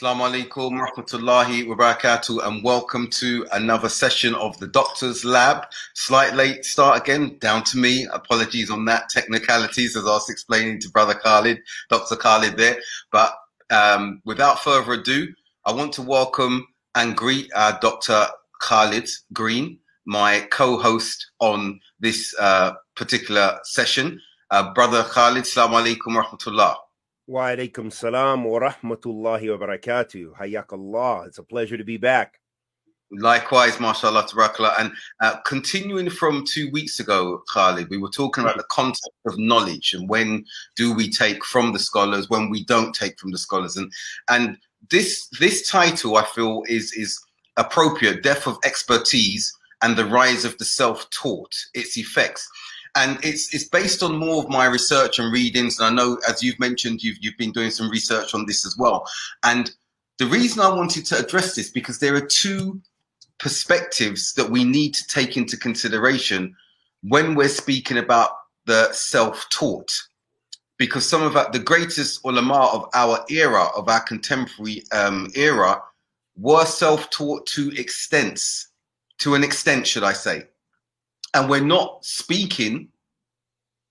Assalamu alaikum rahmatullahi wa and welcome to another session of the Doctor's Lab. Slight late start again, down to me. Apologies on that technicalities as I was explaining to Brother Khalid, Dr. Khalid there. But um, without further ado, I want to welcome and greet uh, Dr. Khalid Green, my co-host on this uh, particular session. Uh, Brother Khalid, Assalamu alaikum rahmatullah. Wa alaikum salam wa rahmatullahi wa barakatuh. Hayakallah. It's a pleasure to be back. Likewise, mashallah, tabarakallah. And uh, continuing from two weeks ago, Khalid, we were talking about the concept of knowledge and when do we take from the scholars, when we don't take from the scholars. And and this this title, I feel, is is appropriate, Death of Expertise and the Rise of the Self-Taught, its effects and it's it's based on more of my research and readings. And I know, as you've mentioned, you've you've been doing some research on this as well. And the reason I wanted to address this because there are two perspectives that we need to take into consideration when we're speaking about the self-taught. Because some of the greatest ulama of our era, of our contemporary um, era, were self-taught to extents, to an extent, should I say and we're not speaking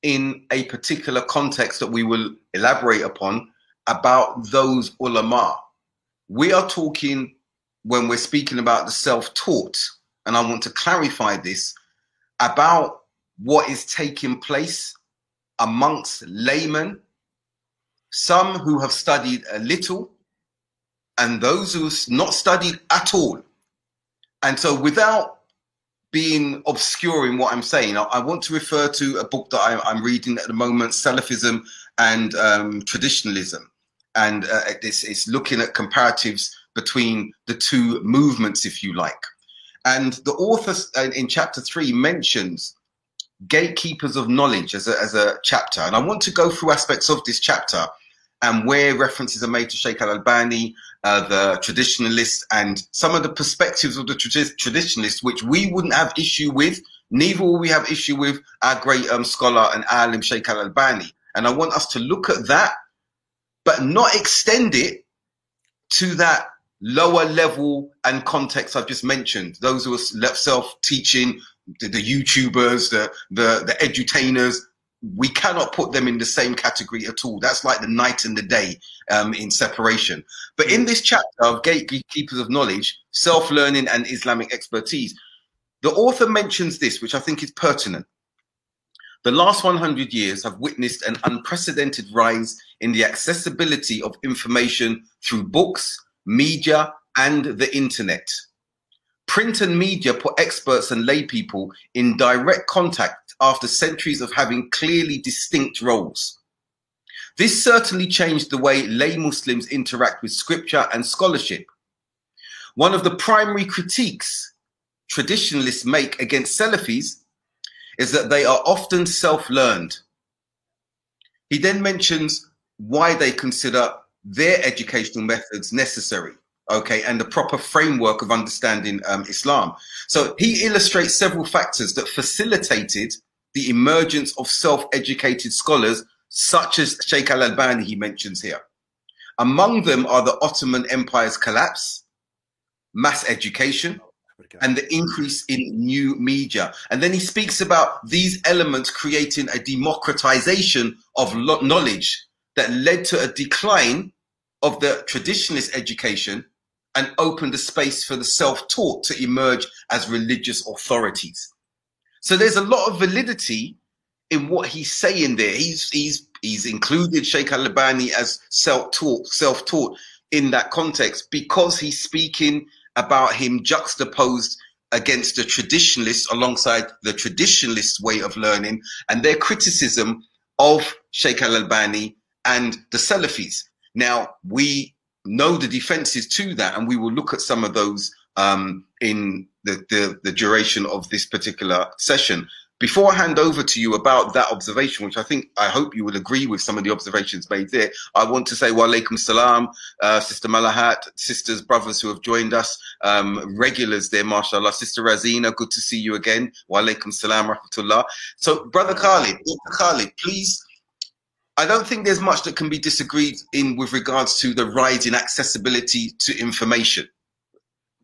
in a particular context that we will elaborate upon about those ulama. We are talking when we're speaking about the self taught, and I want to clarify this about what is taking place amongst laymen, some who have studied a little, and those who have not studied at all. And so, without being obscure in what I'm saying. I, I want to refer to a book that I, am reading at the moment, Salafism and um, Traditionalism. And uh, it's, it's looking at comparatives between the two movements, if you like. And the author uh, in chapter three mentions gatekeepers of knowledge as a, as a chapter. And I want to go through aspects of this chapter and where references are made to Sheikh Al Albani, uh, the traditionalists, and some of the perspectives of the tradi- traditionalists, which we wouldn't have issue with. Neither will we have issue with our great um, scholar and alim Sheikh Al Albani. And I want us to look at that, but not extend it to that lower level and context I've just mentioned. Those who are self teaching, the, the YouTubers, the, the, the edutainers, we cannot put them in the same category at all. That's like the night and the day um, in separation. But in this chapter of Gatekeepers of Knowledge, Self Learning and Islamic Expertise, the author mentions this, which I think is pertinent. The last 100 years have witnessed an unprecedented rise in the accessibility of information through books, media, and the internet. Print and media put experts and laypeople in direct contact after centuries of having clearly distinct roles. This certainly changed the way lay Muslims interact with scripture and scholarship. One of the primary critiques traditionalists make against Salafis is that they are often self learned. He then mentions why they consider their educational methods necessary okay, and the proper framework of understanding um, Islam. So he illustrates several factors that facilitated the emergence of self-educated scholars such as Sheikh al-Albani he mentions here. Among them are the Ottoman Empire's collapse, mass education, and the increase in new media. And then he speaks about these elements creating a democratization of knowledge that led to a decline of the traditionalist education and opened a space for the self-taught to emerge as religious authorities. So there's a lot of validity in what he's saying there. He's he's he's included Sheikh Al Albani as self-taught, self-taught in that context because he's speaking about him juxtaposed against the traditionalists alongside the traditionalist way of learning and their criticism of Sheikh Al Albani and the Salafis. Now we know the defenses to that, and we will look at some of those um, in the, the, the duration of this particular session. Before I hand over to you about that observation, which I think I hope you will agree with some of the observations made there, I want to say wa alaikum salam, uh, Sister Malahat, sisters, brothers who have joined us, um, regulars there, mashallah. Sister Razina, good to see you again. Wa alaikum salam, rahmatullah. So, Brother Khalid, Khalid, please I don't think there's much that can be disagreed in with regards to the rise in accessibility to information.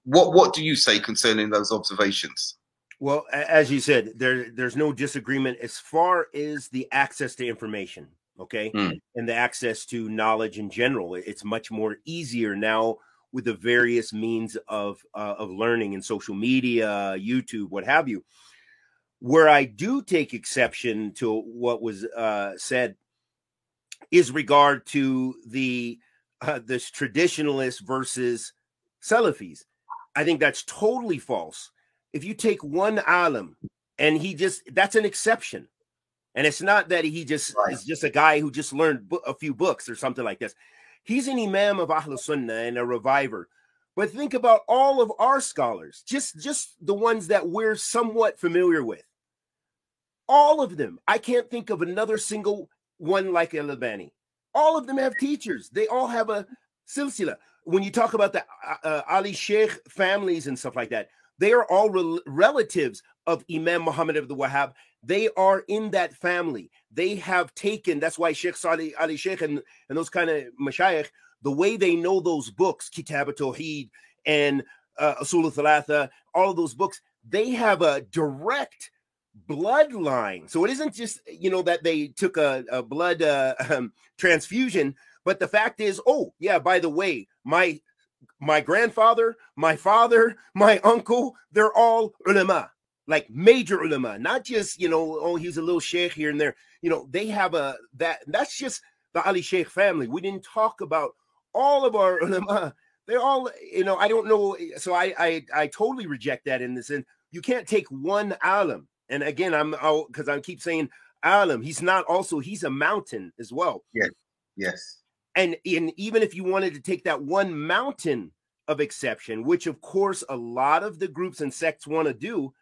What what do you say concerning those observations? Well, as you said, there there's no disagreement as far as the access to information, okay, mm. and the access to knowledge in general. It's much more easier now with the various means of uh, of learning and social media, YouTube, what have you. Where I do take exception to what was uh, said is regard to the uh, this traditionalist versus Salafis. I think that's totally false. If you take one alim and he just that's an exception. And it's not that he just right. is just a guy who just learned a few books or something like this. He's an imam of Ahl Sunnah and a reviver. But think about all of our scholars, just just the ones that we're somewhat familiar with. All of them. I can't think of another single one like Al Albani. All of them have teachers. They all have a silsila. When you talk about the uh, uh Ali Sheikh families and stuff like that, they are all rel- relatives of Imam Muhammad Abdul Wahhab. They are in that family. They have taken, that's why Sheikh Salih Ali Sheikh and, and those kind of mashayikh, the way they know those books, Kitab Tawheed and uh, Usul Thalatha, all of those books, they have a direct bloodline. So it isn't just you know that they took a, a blood uh, um, transfusion, but the fact is, oh yeah, by the way, my my grandfather, my father, my uncle, they're all ulama, like major ulama, not just you know, oh he's a little sheikh here and there. You know, they have a that that's just the Ali Sheikh family. We didn't talk about all of our ulama. They're all, you know, I don't know. So I I I totally reject that in this. And you can't take one alim and again, I'm because I keep saying Alam. He's not also he's a mountain as well. Yes, yes. And and even if you wanted to take that one mountain of exception, which of course a lot of the groups and sects want to do,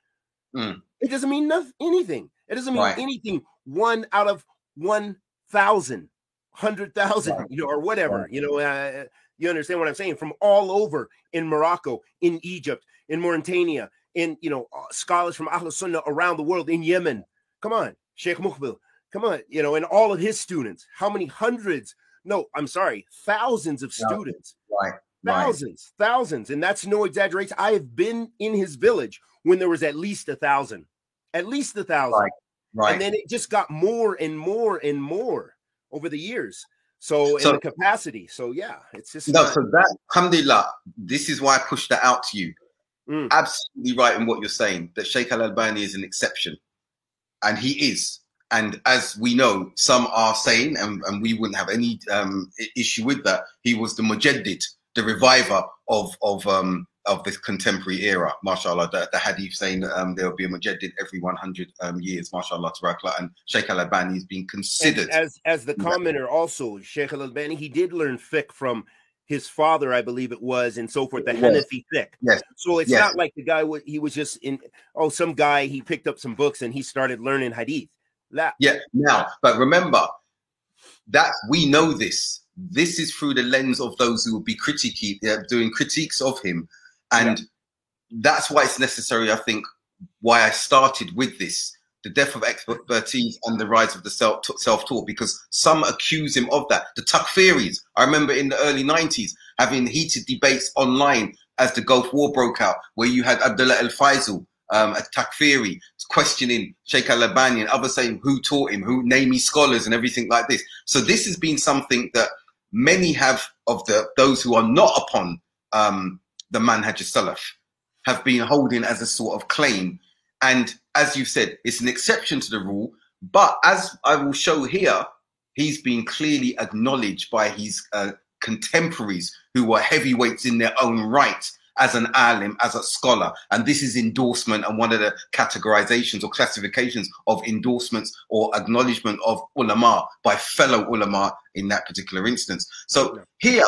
mm. it doesn't mean nothing, anything. It doesn't mean right. anything. One out of one thousand, hundred thousand, right. you know, or whatever. Right. You know, uh, you understand what I'm saying? From all over in Morocco, in Egypt, in Mauritania, in you know uh, scholars from Ahl Sunnah around the world in Yemen. Come on, Sheikh Muqbil. Come on, you know, and all of his students. How many hundreds? No, I'm sorry, thousands of students. Right. Thousands, right. thousands, and that's no exaggeration. I have been in his village when there was at least a thousand, at least a thousand. Right. Right. And then it just got more and more and more over the years. So, so in the capacity. So yeah, it's just no. Not... So that, alhamdulillah, this is why I pushed that out to you Mm. Absolutely right in what you're saying that Sheikh Al Albani is an exception. And he is. And as we know, some are saying, and, and we wouldn't have any um, issue with that, he was the mujaddid, the reviver of of um, of this contemporary era, mashallah. The, the hadith saying um, there will be a mujaddid every 100 um, years, mashallah, tabaraklah. And Sheikh Al Albani is being considered. As, as the commenter also, Sheikh Al Albani, he did learn fiqh from his father, I believe it was, and so forth, the yes. Hanafi fiqh. Yes. So it's yes. not like the guy he was just in oh, some guy he picked up some books and he started learning hadith. That, yeah. Now, but remember that we know this. This is through the lens of those who will be critiquing, uh, doing critiques of him, and yeah. that's why it's necessary. I think why I started with this the death of expertise and the rise of the self self-taught because some accuse him of that. The Takfiris, I remember in the early 90s having heated debates online as the Gulf War broke out, where you had Abdullah El Faisal, um, Takfiri, questioning Sheikh Al Albani and others saying who taught him, who name me scholars and everything like this. So this has been something that many have of the those who are not upon um, the Manhaj Salaf have been holding as a sort of claim and as you said, it's an exception to the rule. But as I will show here, he's been clearly acknowledged by his uh, contemporaries who were heavyweights in their own right as an alim, as a scholar. And this is endorsement and one of the categorizations or classifications of endorsements or acknowledgement of ulama by fellow ulama in that particular instance. So here,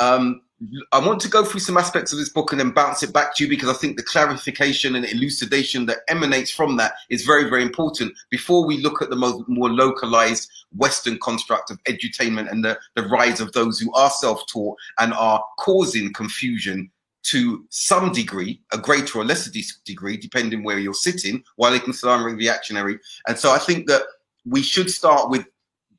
um, I want to go through some aspects of this book and then bounce it back to you because I think the clarification and elucidation that emanates from that is very, very important before we look at the more, more localized Western construct of edutainment and the, the rise of those who are self taught and are causing confusion to some degree, a greater or lesser degree, depending where you're sitting, while they can still reactionary. And so I think that we should start with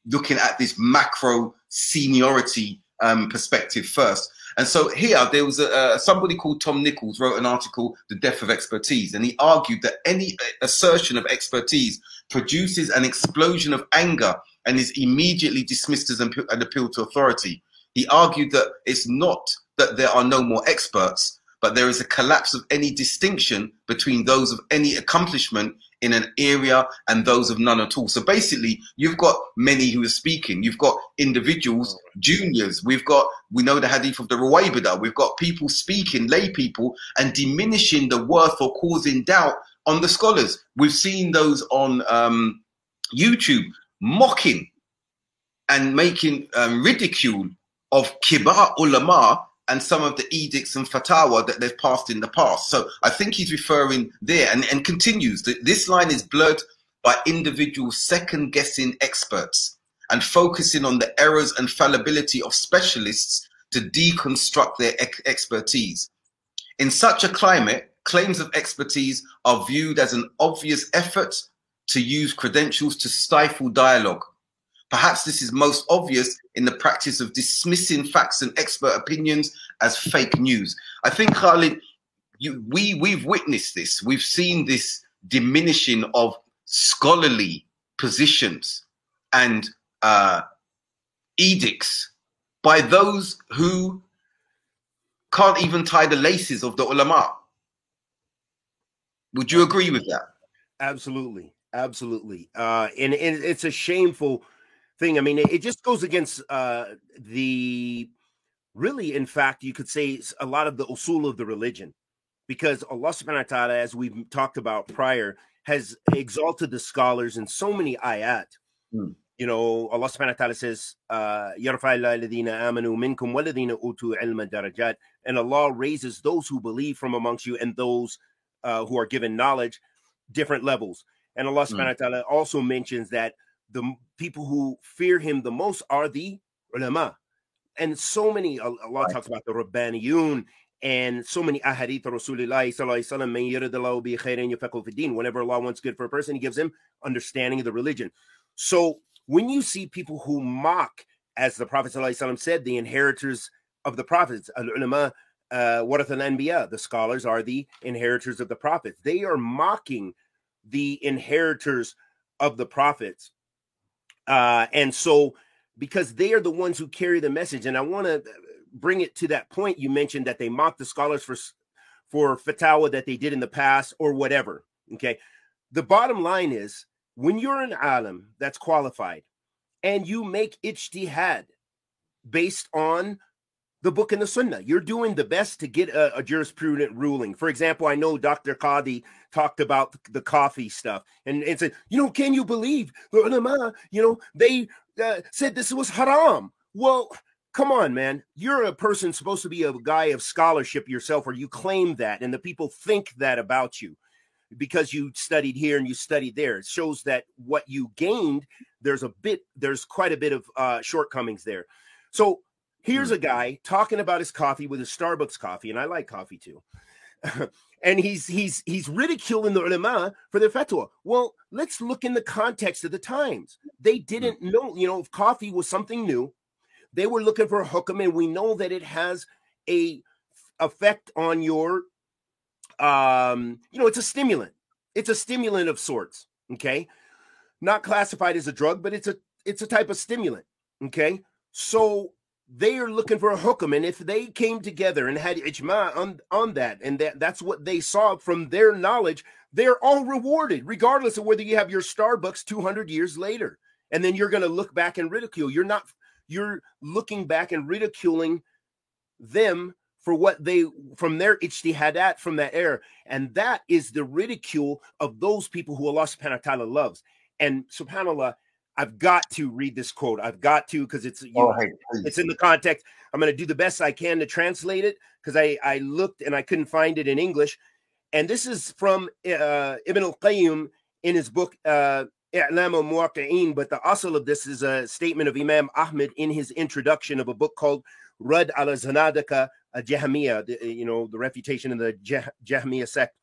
looking at this macro seniority um, perspective first. And so here there was a, uh, somebody called Tom Nichols wrote an article, "The Death of Expertise," and he argued that any uh, assertion of expertise produces an explosion of anger and is immediately dismissed as an appeal to authority. He argued that it's not that there are no more experts, but there is a collapse of any distinction between those of any accomplishment in an area and those of none at all. So basically, you've got many who are speaking. You've got individuals, juniors. We've got, we know the hadith of the Ruwaybida. We've got people speaking, lay people, and diminishing the worth or causing doubt on the scholars. We've seen those on um, YouTube mocking and making um, ridicule of kibar ulama and some of the edicts and fatwa that they've passed in the past. So I think he's referring there and, and continues that this line is blurred by individuals second guessing experts and focusing on the errors and fallibility of specialists to deconstruct their ex- expertise. In such a climate, claims of expertise are viewed as an obvious effort to use credentials to stifle dialogue Perhaps this is most obvious in the practice of dismissing facts and expert opinions as fake news. I think, Khalid, you, we, we've witnessed this. We've seen this diminishing of scholarly positions and uh, edicts by those who can't even tie the laces of the ulama. Would you agree with that? Absolutely, absolutely. Uh, and, and it's a shameful thing. I mean, it, it just goes against uh, the really, in fact, you could say a lot of the usul of the religion, because Allah subhanahu wa ta'ala, as we've talked about prior, has exalted the scholars in so many ayat. Hmm. You know, Allah subhanahu wa ta'ala says, uh, amanu minkum waladina utu ilma darajat. and Allah raises those who believe from amongst you and those uh, who are given knowledge, different levels. And Allah hmm. subhanahu wa ta'ala also mentions that the people who fear him the most are the ulama. And so many, Allah right. talks about the Rabbaniyun and so many ahadith of Rasulullah sallallahu Whenever Allah wants good for a person, He gives him understanding of the religion. So when you see people who mock, as the Prophet sallallahu said, the inheritors of the prophets, al ulama, uh, what the scholars are the inheritors of the prophets. They are mocking the inheritors of the prophets uh, and so, because they are the ones who carry the message, and I want to bring it to that point you mentioned that they mock the scholars for for fatwa that they did in the past or whatever. Okay, the bottom line is when you're an alim that's qualified and you make ijtihad based on the book and the sunnah. You're doing the best to get a, a jurisprudent ruling. For example, I know Dr. Qadhi talked about the coffee stuff and, and said, you know, can you believe the ulama, you know, they uh, said this was haram. Well, come on, man. You're a person supposed to be a guy of scholarship yourself, or you claim that, and the people think that about you because you studied here and you studied there. It shows that what you gained, there's a bit, there's quite a bit of uh, shortcomings there. So Here's hmm. a guy talking about his coffee with his Starbucks coffee, and I like coffee too. and he's he's he's ridiculing the ulama for their fatwa. Well, let's look in the context of the times. They hmm. didn't know, you know, if coffee was something new. They were looking for a hukam, and we know that it has a effect on your um, you know, it's a stimulant. It's a stimulant of sorts. Okay. Not classified as a drug, but it's a it's a type of stimulant. Okay. So they are looking for a hukam, and if they came together and had ijma on, on that, and that, that's what they saw from their knowledge, they're all rewarded, regardless of whether you have your Starbucks 200 years later. And then you're going to look back and ridicule. You're not, you're looking back and ridiculing them for what they from their ijtihadat from that error. And that is the ridicule of those people who Allah subhanahu wa ta'ala loves. And subhanAllah, I've got to read this quote. I've got to because it's you oh, know, it's in the context. I'm going to do the best I can to translate it because I I looked and I couldn't find it in English. And this is from uh, Ibn al-Qayyim in his book uh, I'lam al-Muwaqqi'in, but the asl of this is a statement of Imam Ahmed in his introduction of a book called Rud al Zanadaka Jahmiya, you know, the refutation of the Jahmiya sect.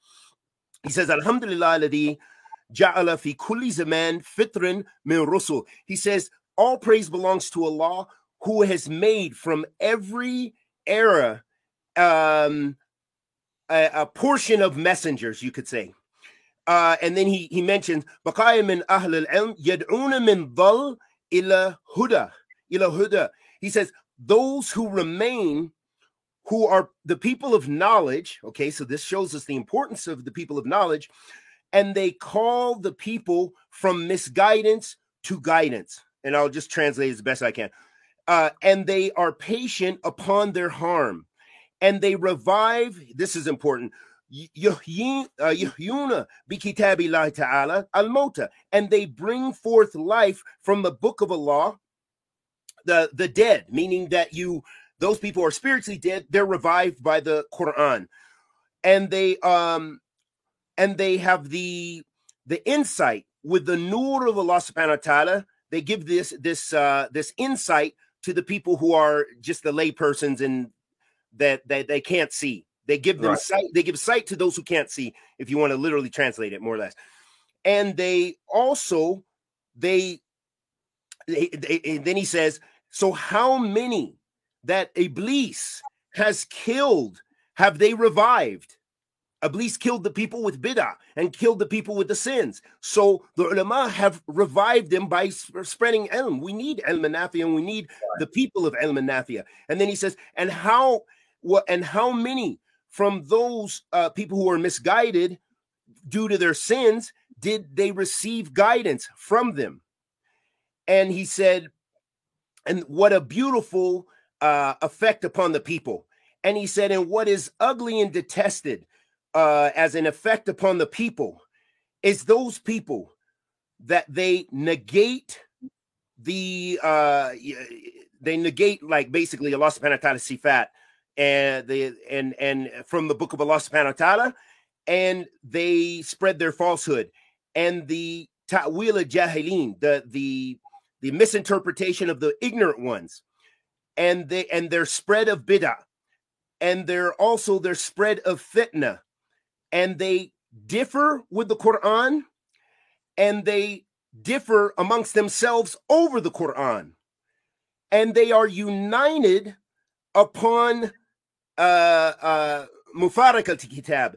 He says, Alhamdulillah, ja'ala fi kulli zaman fitrin min rusul. He says, all praise belongs to Allah who has made from every era um, a, a portion of messengers, you could say. Uh, and then he he mentions بقايا من أهل العلم يدعون من ضل إلى هدى إلى هدى. He says those who remain who are the people of knowledge. Okay, so this shows us the importance of the people of knowledge, and they call the people from misguidance to guidance. And I'll just translate as best I can. Uh, and they are patient upon their harm, and they revive. This is important. Yuhyuna bikitabi ta'ala al-mota, and they bring forth life from the book of Allah, the the dead, meaning that you those people are spiritually dead. They're revived by the Quran, and they um and they have the the insight with the nur of Allah Subhanahu wa Taala. They give this this uh this insight to the people who are just the lay persons and that they, they can't see. They give them right. sight. They give sight to those who can't see. If you want to literally translate it, more or less, and they also they, they, they then he says, so how many that Iblis has killed have they revived? Iblis killed the people with bid'ah and killed the people with the sins. So the ulama have revived them by spreading elm. We need ilm and nafia, and we need the people of ilm and nafia. And then he says, and how what and how many from those uh, people who are misguided due to their sins did they receive guidance from them? And he said, and what a beautiful uh, effect upon the people. And he said, and what is ugly and detested uh, as an effect upon the people is those people that they negate the uh they negate like basically Allah subhanahu wa ta'ala sifat and the and and from the book of Allah subhanahu wa ta'ala and they spread their falsehood. And the ta'wil jahilin the the the misinterpretation of the ignorant ones and they and their spread of bid'ah and their also their spread of fitna and they differ with the Quran and they differ amongst themselves over the Quran and they are united upon uh uh kitab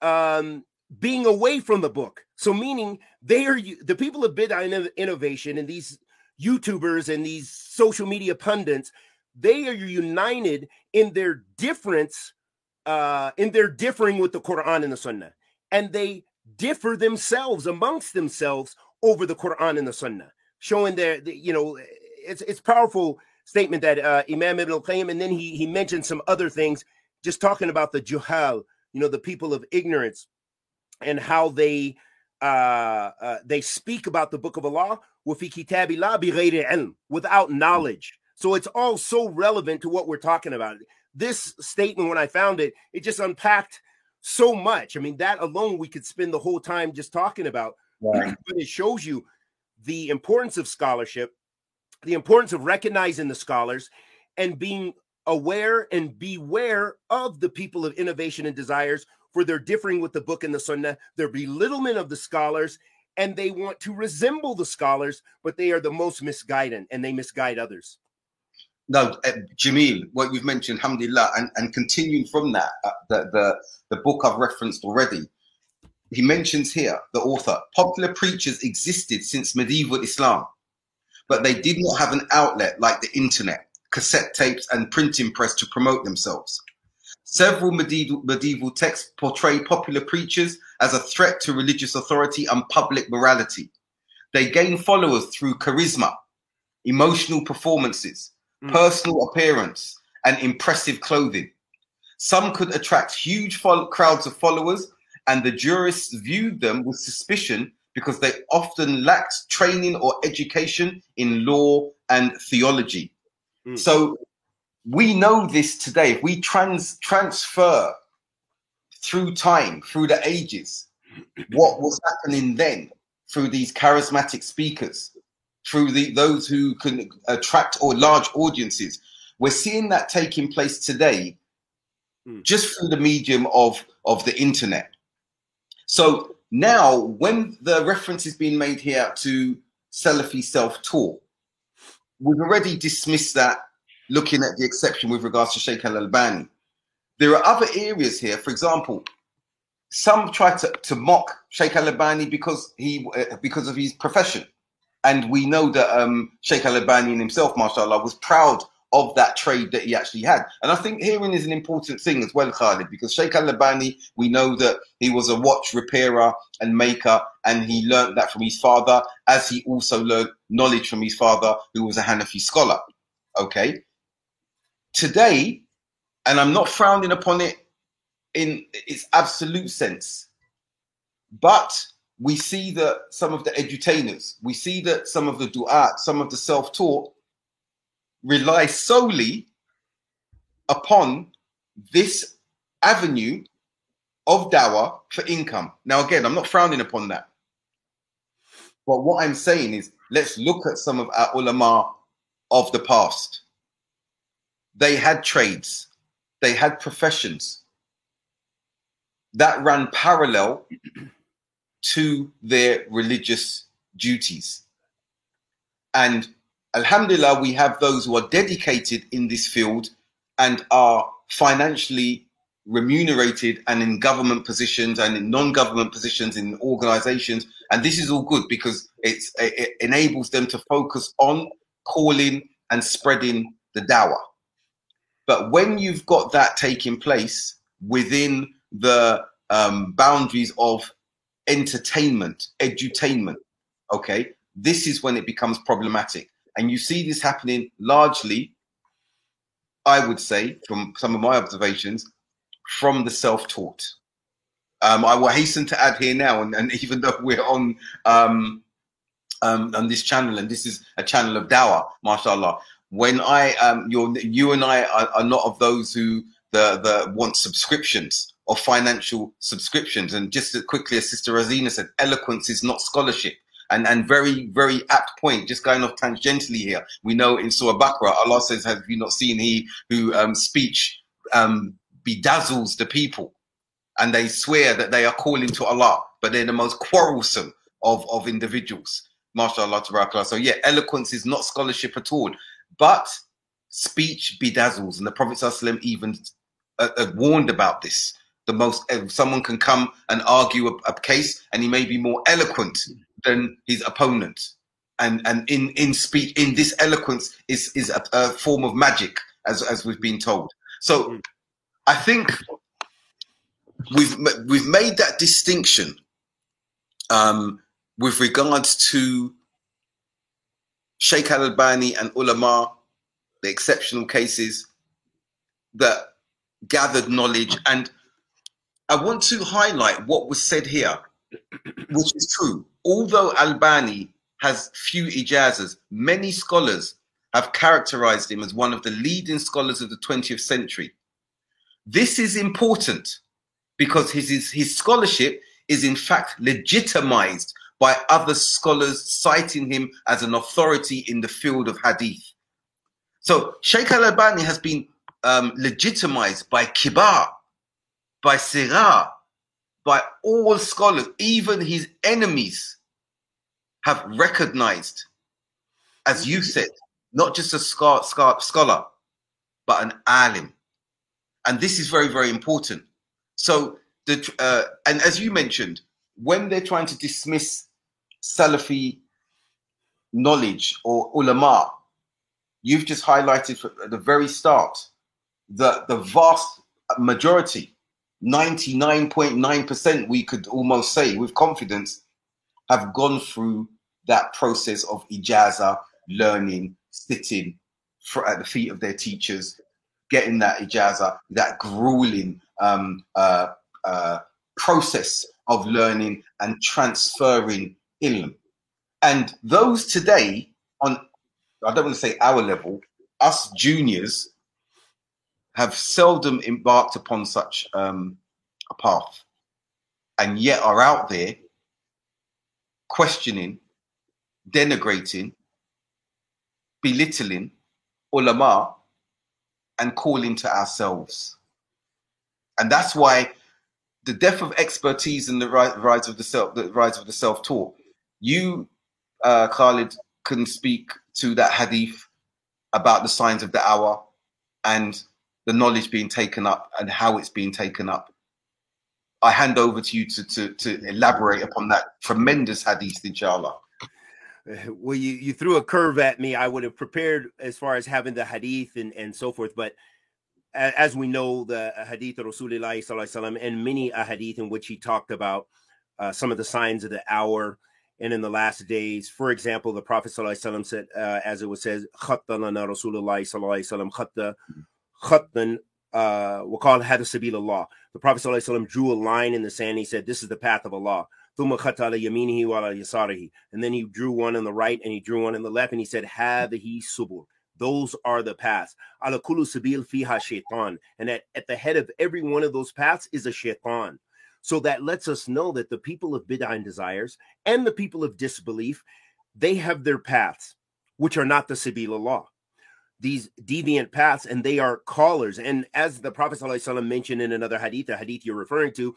um being away from the book. So meaning they are the people of bid'ah innovation and these youtubers and these social media pundits they are united in their difference uh, in their differing with the Quran and the Sunnah, and they differ themselves amongst themselves over the Quran and the Sunnah, showing their, the, you know, it's it's powerful statement that uh, Imam Ibn al-Qayyim, and then he he mentioned some other things, just talking about the juhal, you know, the people of ignorance, and how they uh, uh they speak about the Book of Allah without knowledge. So it's all so relevant to what we're talking about this statement when I found it, it just unpacked so much. I mean, that alone we could spend the whole time just talking about. Yeah. But it shows you the importance of scholarship, the importance of recognizing the scholars, and being aware and beware of the people of innovation and desires for their differing with the book and the sunnah, their belittlement of the scholars, and they want to resemble the scholars, but they are the most misguided and they misguide others no, uh, Jamil, what you've mentioned, alhamdulillah, and, and continuing from that, uh, the, the, the book I've referenced already, he mentions here, the author, popular preachers existed since medieval Islam, but they did not have an outlet like the internet, cassette tapes, and printing press to promote themselves. Several medieval, medieval texts portray popular preachers as a threat to religious authority and public morality. They gain followers through charisma, emotional performances, mm. personal appearance, and impressive clothing. Some could attract huge fo- crowds of followers, and the jurists viewed them with suspicion because they often lacked training or education in law and theology. Mm. So we know this today. If we trans- transfer through time, through the ages, what was happening then through these charismatic speakers, through the those who can attract or large audiences. We're seeing that taking place today, mm. just through the medium of of the internet. So now, when the reference is being made here to Salafi self-taught, we've already dismissed that looking at the exception with regards to Sheikh Al Albani. There are other areas here, for example, some try to, to mock Sheikh Al Albani because he uh, because of his profession. And we know that um, Sheikh Al Albani himself, mashallah, was proud of that trade that he actually had. And I think hearing is an important thing as well, Khalid, because Sheikh Al Albani, we know that he was a watch repairer and maker, and he learned that from his father, as he also learned knowledge from his father, who was a Hanafi scholar. Okay. Today, and I'm not frowning upon it in its absolute sense, but we see that some of the edutainers, we see that some of the du'at, some of the self-taught rely solely upon this avenue of dawah for income. Now, again, I'm not frowning upon that. But what I'm saying is, let's look at some of our ulama of the past. They had trades, they had professions that ran parallel to their religious duties. And Alhamdulillah, we have those who are dedicated in this field and are financially remunerated and in government positions and in non-government positions in organizations and this is all good because it enables them to focus on calling and spreading the dawah but when you've got that taking place within the um, boundaries of entertainment, edutainment. Okay, this is when it becomes problematic, and you see this happening largely. I would say, from some of my observations, from the self-taught. Um, I will hasten to add here now, and, and even though we're on um, um, on this channel, and this is a channel of dawah, mashallah. When I, um, you and I are, are not of those who the the want subscriptions of financial subscriptions. And just as quickly as Sister Rosina said, eloquence is not scholarship. And, and very, very apt point, just going off tangentially here. We know in Surah Baqarah, Allah says, Have you not seen he who um, speech um, bedazzles the people? And they swear that they are calling to Allah, but they're the most quarrelsome of, of individuals. MashaAllah, tabarakallah. So, yeah, eloquence is not scholarship at all, but speech bedazzles. And the Prophet ﷺ even uh, uh, warned about this the most someone can come and argue a, a, case and he may be more eloquent than his opponent and and in in speech in this eloquence is is a, a form of magic as as we've been told so hmm. i think we've we've made that distinction um, with regards to Sheikh Al Albani and ulama, the exceptional cases that gathered knowledge and I want to highlight what was said here, which is true. Although Albani has few ijazas, many scholars have characterized him as one of the leading scholars of the 20th century. This is important because his, his, his scholarship is in fact legitimized by other scholars citing him as an authority in the field of hadith. So Sheikh Al Albani has been um, legitimized by Kibar, by Sirah, by all scholars, even his enemies have recognized, as you said, not just a scholar, but an alim. And this is very, very important. So, the, uh, and as you mentioned, when they're trying to dismiss Salafi knowledge or ulama, you've just highlighted at the very start that the vast majority 99.9%, we could almost say with confidence, have gone through that process of ijaza, learning, sitting for, at the feet of their teachers, getting that ijaza, that grueling um, uh, uh, process of learning and transferring ilm. And those today, on I don't want to say our level, us juniors have seldom embarked upon such um, a path and yet are out there questioning, denigrating, belittling ulama and calling to ourselves. And that's why the death of expertise and the rise of the self, the rise of the self-taught. You, uh, Khalid, can speak to that hadith about the signs of the hour and the knowledge being taken up and how it's being taken up. I hand over to you to, to, to elaborate upon that tremendous hadith, inshallah. Well, you, you threw a curve at me. I would have prepared as far as having the hadith and, and so forth, but as we know, the hadith of Rasulullah and many hadith in which he talked about uh, some of the signs of the hour and in the last days. For example, the Prophet said, uh, as it was said, "Khattalana Rasulullah khattan uh, وقال هذا سبيل الله." The Prophet ﷺ drew a line in the sand. He said, "This is the path of Allah." ثم خط على يمينه وعلى يساره. And then he drew one on the right and he drew one on the left, and he said, "هذه subul." Those are the paths. Ala kulu sabil fiha shaitan. And at, at the head of every one of those paths is a shaitan. So that lets us know that the people of bid'ah and desires and the people of disbelief, they have their paths, which are not the sabil Allah. These deviant paths, and they are callers. And as the Prophet ﷺ mentioned in another hadith, hadith you're referring to,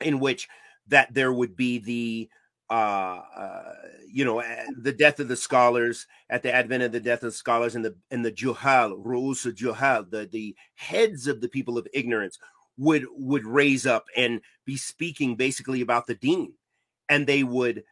in which that there would be the uh, uh, you know, the death of the scholars at the advent of the death of scholars and the and the juhal, ru'us juhal, the the heads of the people of ignorance would would raise up and be speaking basically about the deen, and they would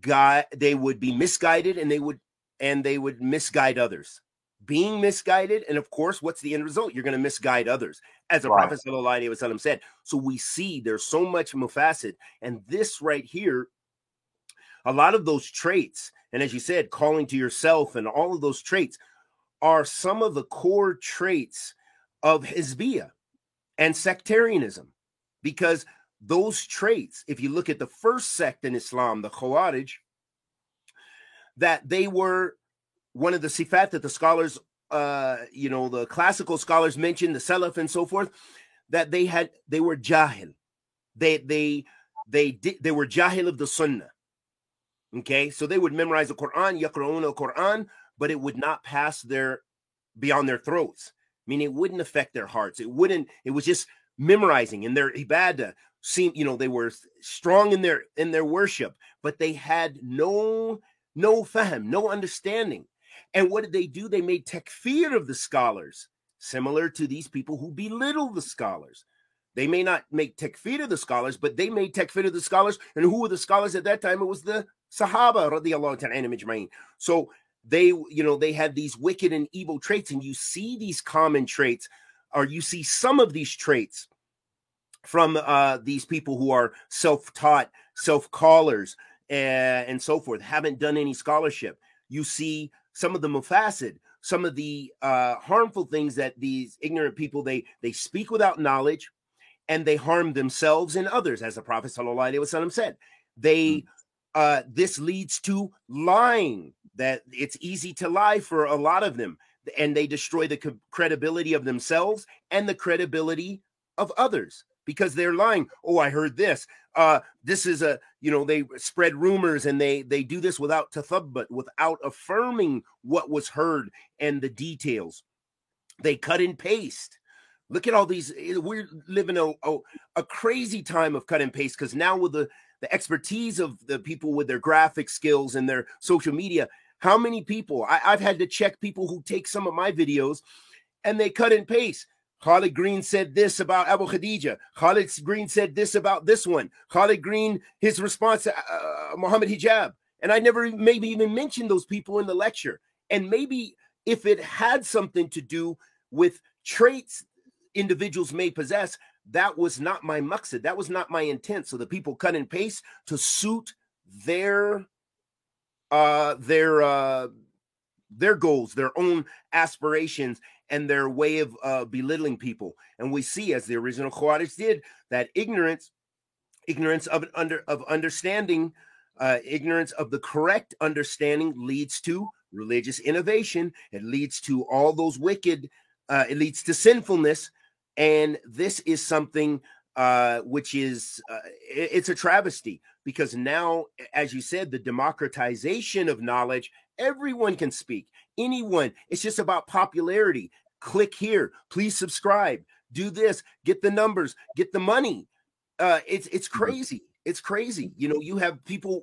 guide, they would be misguided, and they would and they would misguide others. Being misguided, and of course, what's the end result? You're going to misguide others, as the right. Prophet Sallallahu said. So we see there's so much mafasid, and this right here a lot of those traits, and as you said, calling to yourself and all of those traits are some of the core traits of Hizbiyah and sectarianism. Because those traits, if you look at the first sect in Islam, the Khawarij, that they were one of the sifat that the scholars, uh, you know, the classical scholars mentioned, the Salaf and so forth, that they had, they were jahil. They, they, they did, they were jahil of the sunnah. Okay, so they would memorize the Quran, yaqra'un al-Quran, but it would not pass their beyond their throats. I mean, it wouldn't affect their hearts. It wouldn't. It was just memorizing, and their ibadah seemed, you know, they were strong in their in their worship, but they had no no fahm, no understanding. And what did they do? They made takfir of the scholars, similar to these people who belittle the scholars. They may not make takfir of the scholars, but they made takfir of the scholars. And who were the scholars at that time? It was the Sahaba So they, you know, they had these wicked and evil traits, and you see these common traits, or you see some of these traits from uh, these people who are self-taught, self-callers, and so forth, haven't done any scholarship. You see some of the mafasid, some of the uh, harmful things that these ignorant people they they speak without knowledge, and they harm themselves and others, as the Prophet ﷺ said. They mm uh, this leads to lying. That it's easy to lie for a lot of them, and they destroy the credibility of themselves and the credibility of others because they're lying. Oh, I heard this. Uh, this is a you know they spread rumors and they they do this without tathabbat, without affirming what was heard and the details. They cut and paste. Look at all these. Eh, we're living a, a, a crazy time of cut and paste because now with the the expertise of the people with their graphic skills and their social media. How many people I, I, have had to check people who take some of my videos and they cut and paste. Khalid Green said this about Abu Khadija. Khalid Green said this about this one. Khalid Green, his response to uh, Muhammad Hijab. And I never maybe even mentioned those people in the lecture. And maybe if it had something to do with traits individuals may possess, that was not my maqsid. That was not my intent. So the people cut and paste to suit their uh their uh their goals, their own aspirations, and their way of uh, belittling people. And we see, as the original Khawarij did, that ignorance, ignorance of under of understanding, uh, ignorance of the correct understanding leads to religious innovation. It leads to all those wicked. Uh, it leads to sinfulness, and this is something uh, which is uh, it's a travesty because now, as you said, the democratization of knowledge, everyone can speak. Anyone. It's just about popularity. Click here. Please subscribe. Do this. Get the numbers. Get the money. Uh, it's it's mm-hmm. crazy. It's crazy. You know, you have people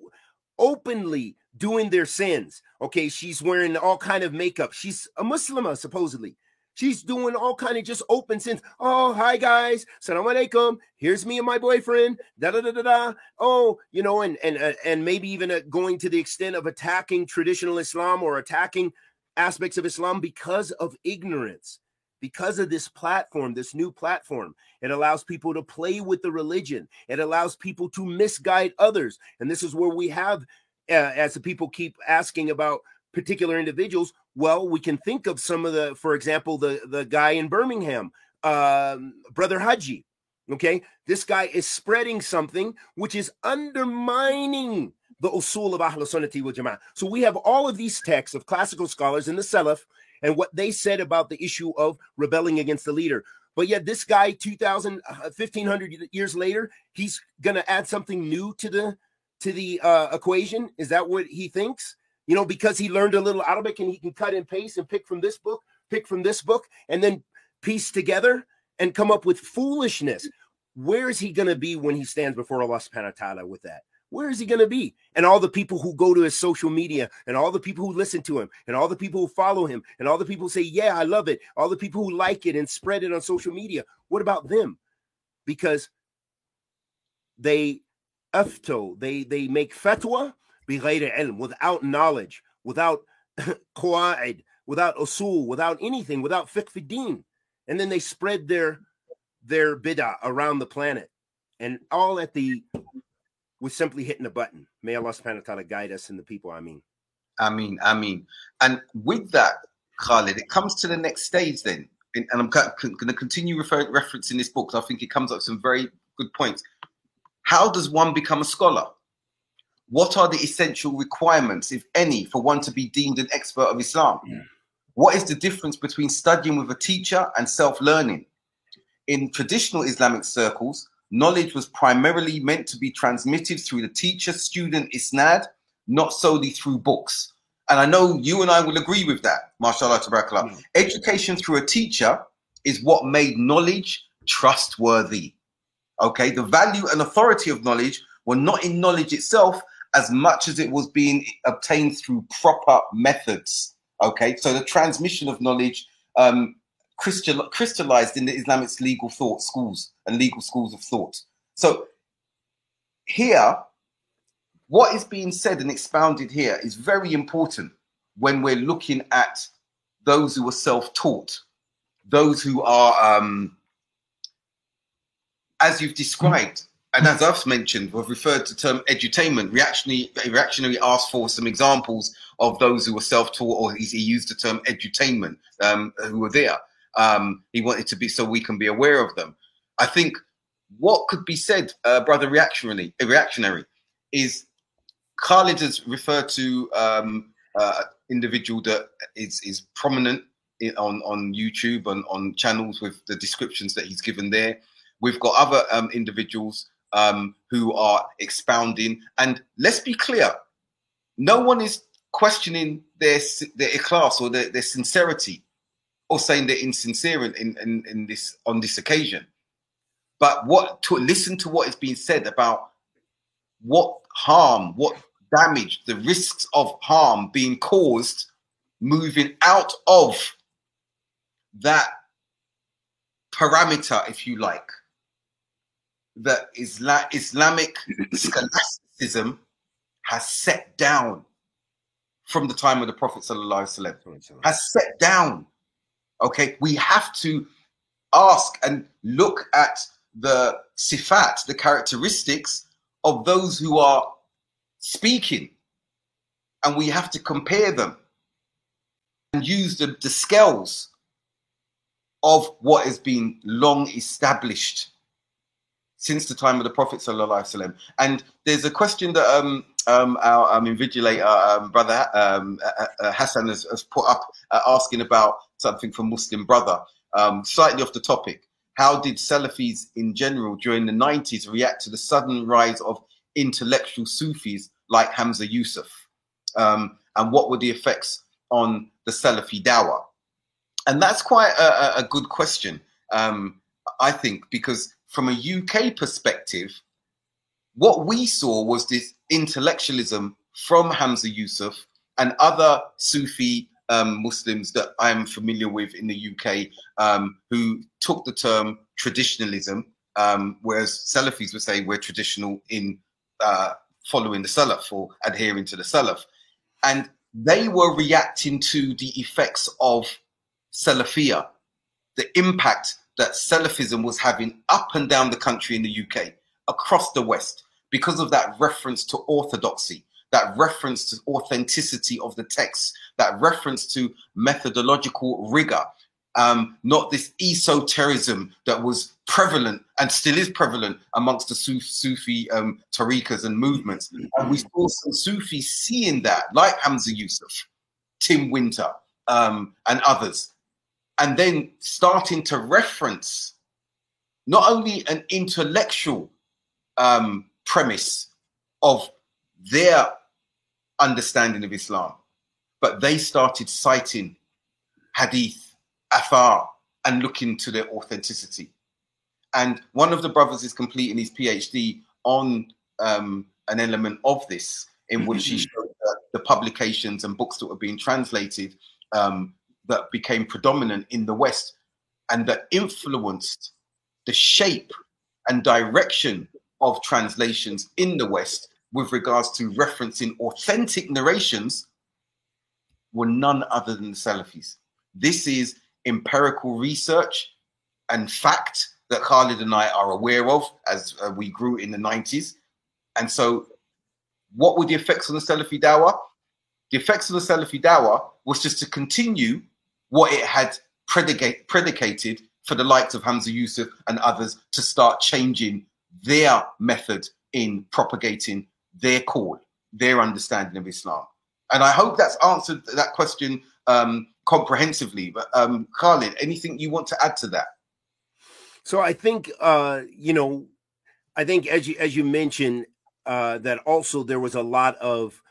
openly doing their sins. Okay, she's wearing all kind of makeup. She's a Muslimah supposedly. She's doing all kind of just open sins. Oh, hi guys, salam alaikum. Here's me and my boyfriend. Da da da da da. Oh, you know, and and uh, and maybe even uh, going to the extent of attacking traditional Islam or attacking aspects of Islam because of ignorance. Because of this platform, this new platform, it allows people to play with the religion. It allows people to misguide others. And this is where we have, uh, as the people keep asking about particular individuals, well, we can think of some of the, for example, the the guy in Birmingham, um, Brother Haji. Okay, this guy is spreading something which is undermining the usul of Ahl Sunnati wal Jama'ah. So we have all of these texts of classical scholars in the Salaf and what they said about the issue of rebelling against the leader. But yet, this guy, 2000, 1500 uh, years later, he's going to add something new to the to the uh, equation. Is that what he thinks? You know, because he learned a little Arabic and he can cut and paste and pick from this book, pick from this book, and then piece together and come up with foolishness. Where is he going to be when he stands before Allah subhanahu wa ta'ala with that? Where is he going to be? And all the people who go to his social media, and all the people who listen to him, and all the people who follow him, and all the people who say, Yeah, I love it, all the people who like it and spread it on social media. What about them? Because they afto, they they make fatwa without knowledge, without qawaid, without usul, without anything, without fiqh. And then they spread their their bid'ah around the planet. And all at the with simply hitting a button. May Allah subhanahu wa ta'ala guide us and the people I mean. I mean, I mean. And with that, Khalid, it comes to the next stage then. And I'm going to continue refer- referencing this book because I think it comes up some very good points. How does one become a scholar? What are the essential requirements, if any, for one to be deemed an expert of Islam? Yeah. What is the difference between studying with a teacher and self learning? In traditional Islamic circles, knowledge was primarily meant to be transmitted through the teacher student isnad, not solely through books. And I know you and I will agree with that, mashallah tabarakallah. Mm. Education through a teacher is what made knowledge trustworthy. Okay, the value and authority of knowledge were not in knowledge itself as much as it was being obtained through proper methods. Okay, so the transmission of knowledge um, crystallized in the Islamic legal thought schools and legal schools of thought. So here, what is being said and expounded here is very important when we're looking at those who are self-taught, those who are, um, as you've described, and as I've mentioned, we've referred to term edutainment. Reactionary, reactionary asked for some examples of those who were self-taught, or he used the term edutainment, um, who were there. Um, he wanted to be so we can be aware of them. I think what could be said, uh, brother, reactionary, reactionary, is Khalid has referred to um, uh, individual that is is prominent in, on on YouTube and on channels with the descriptions that he's given there. We've got other um, individuals um, who are expounding, and let's be clear, no one is questioning their their ikhlas or their, their sincerity or saying they're insincere in, in, in this on this occasion. But what to listen to what is being said about what harm, what damage, the risks of harm being caused moving out of that parameter, if you like, that Isla- Islamic scholasticism has set down from the time of the Prophet has set down Okay, we have to ask and look at the sifat, the characteristics of those who are speaking, and we have to compare them and use the, the scales of what has been long established since the time of the Prophet sallallahu And there's a question that um, um, our um, invigilator, um, brother um, uh, uh, Hassan, has, has, put up uh, asking about something from Muslim brother. Um, slightly off the topic, how did Salafis in general during the 90s react to the sudden rise of intellectual Sufis like Hamza Yusuf? Um, and what were the effects on the Salafi dawah? And that's quite a, a good question, I think, because from a UK perspective, what we saw was this intellectualism from Hamza Yusuf and other Sufi um, Muslims that I'm familiar with in the UK um, who took the term traditionalism, um, whereas Salafis would say we're traditional in uh, following the Salaf or adhering to the Salaf. And they were reacting to the effects of Salafia, the impact that Salafism was having up and down the country in the UK, across the West, because of that reference to orthodoxy, that reference to authenticity of the text, that reference to methodological rigor, um, not this esotericism that was prevalent and still is prevalent amongst the Sufi um, tariqas and movements. And we saw some Sufis seeing that, like Hamza Yusuf, Tim Winter, um, and others, and then starting to reference not only an intellectual um, premise of their understanding of Islam, but they started citing hadith, athar, and looking to their authenticity. And one of the brothers is completing his PhD on um, an element of this, in which he showed the publications and books that were being translated um, that became predominant in the West and that influenced the shape and direction of translations in the West with regards to referencing authentic narrations were none other than the Salafis. This is empirical research and fact that Khalid and I are aware of as uh, we grew in the 90s. And so, what were the effects on the Salafi Dawah? The effects on the Salafi Dawah was just to continue what it had predicate, predicated for the likes of Hamza Yusuf and others to start changing their method in propagating their call, their understanding of Islam. And I hope that's answered that question um, comprehensively. But um, Khalid, anything you want to add to that? So I think uh, you know, I think as you as you mentioned uh, that also there was a lot of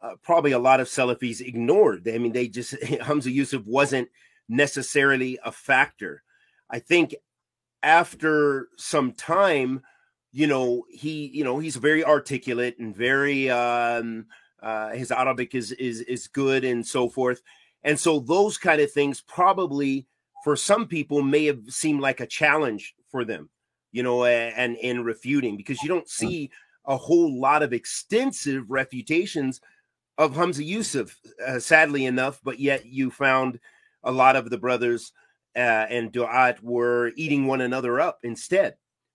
uh, probably a lot of Salafis ignored. I mean, they just Hamza Yusuf wasn't necessarily a factor. I think after some time, you know, he you know he's very articulate and very um, uh, his Arabic is is is good and so forth. And so those kind of things probably for some people may have seemed like a challenge for them, you know, and in refuting because you don't see a whole lot of extensive refutations of Hamza Yusuf, uh, sadly enough, but yet you found a lot of the brothers uh, and Duat were eating one another up instead.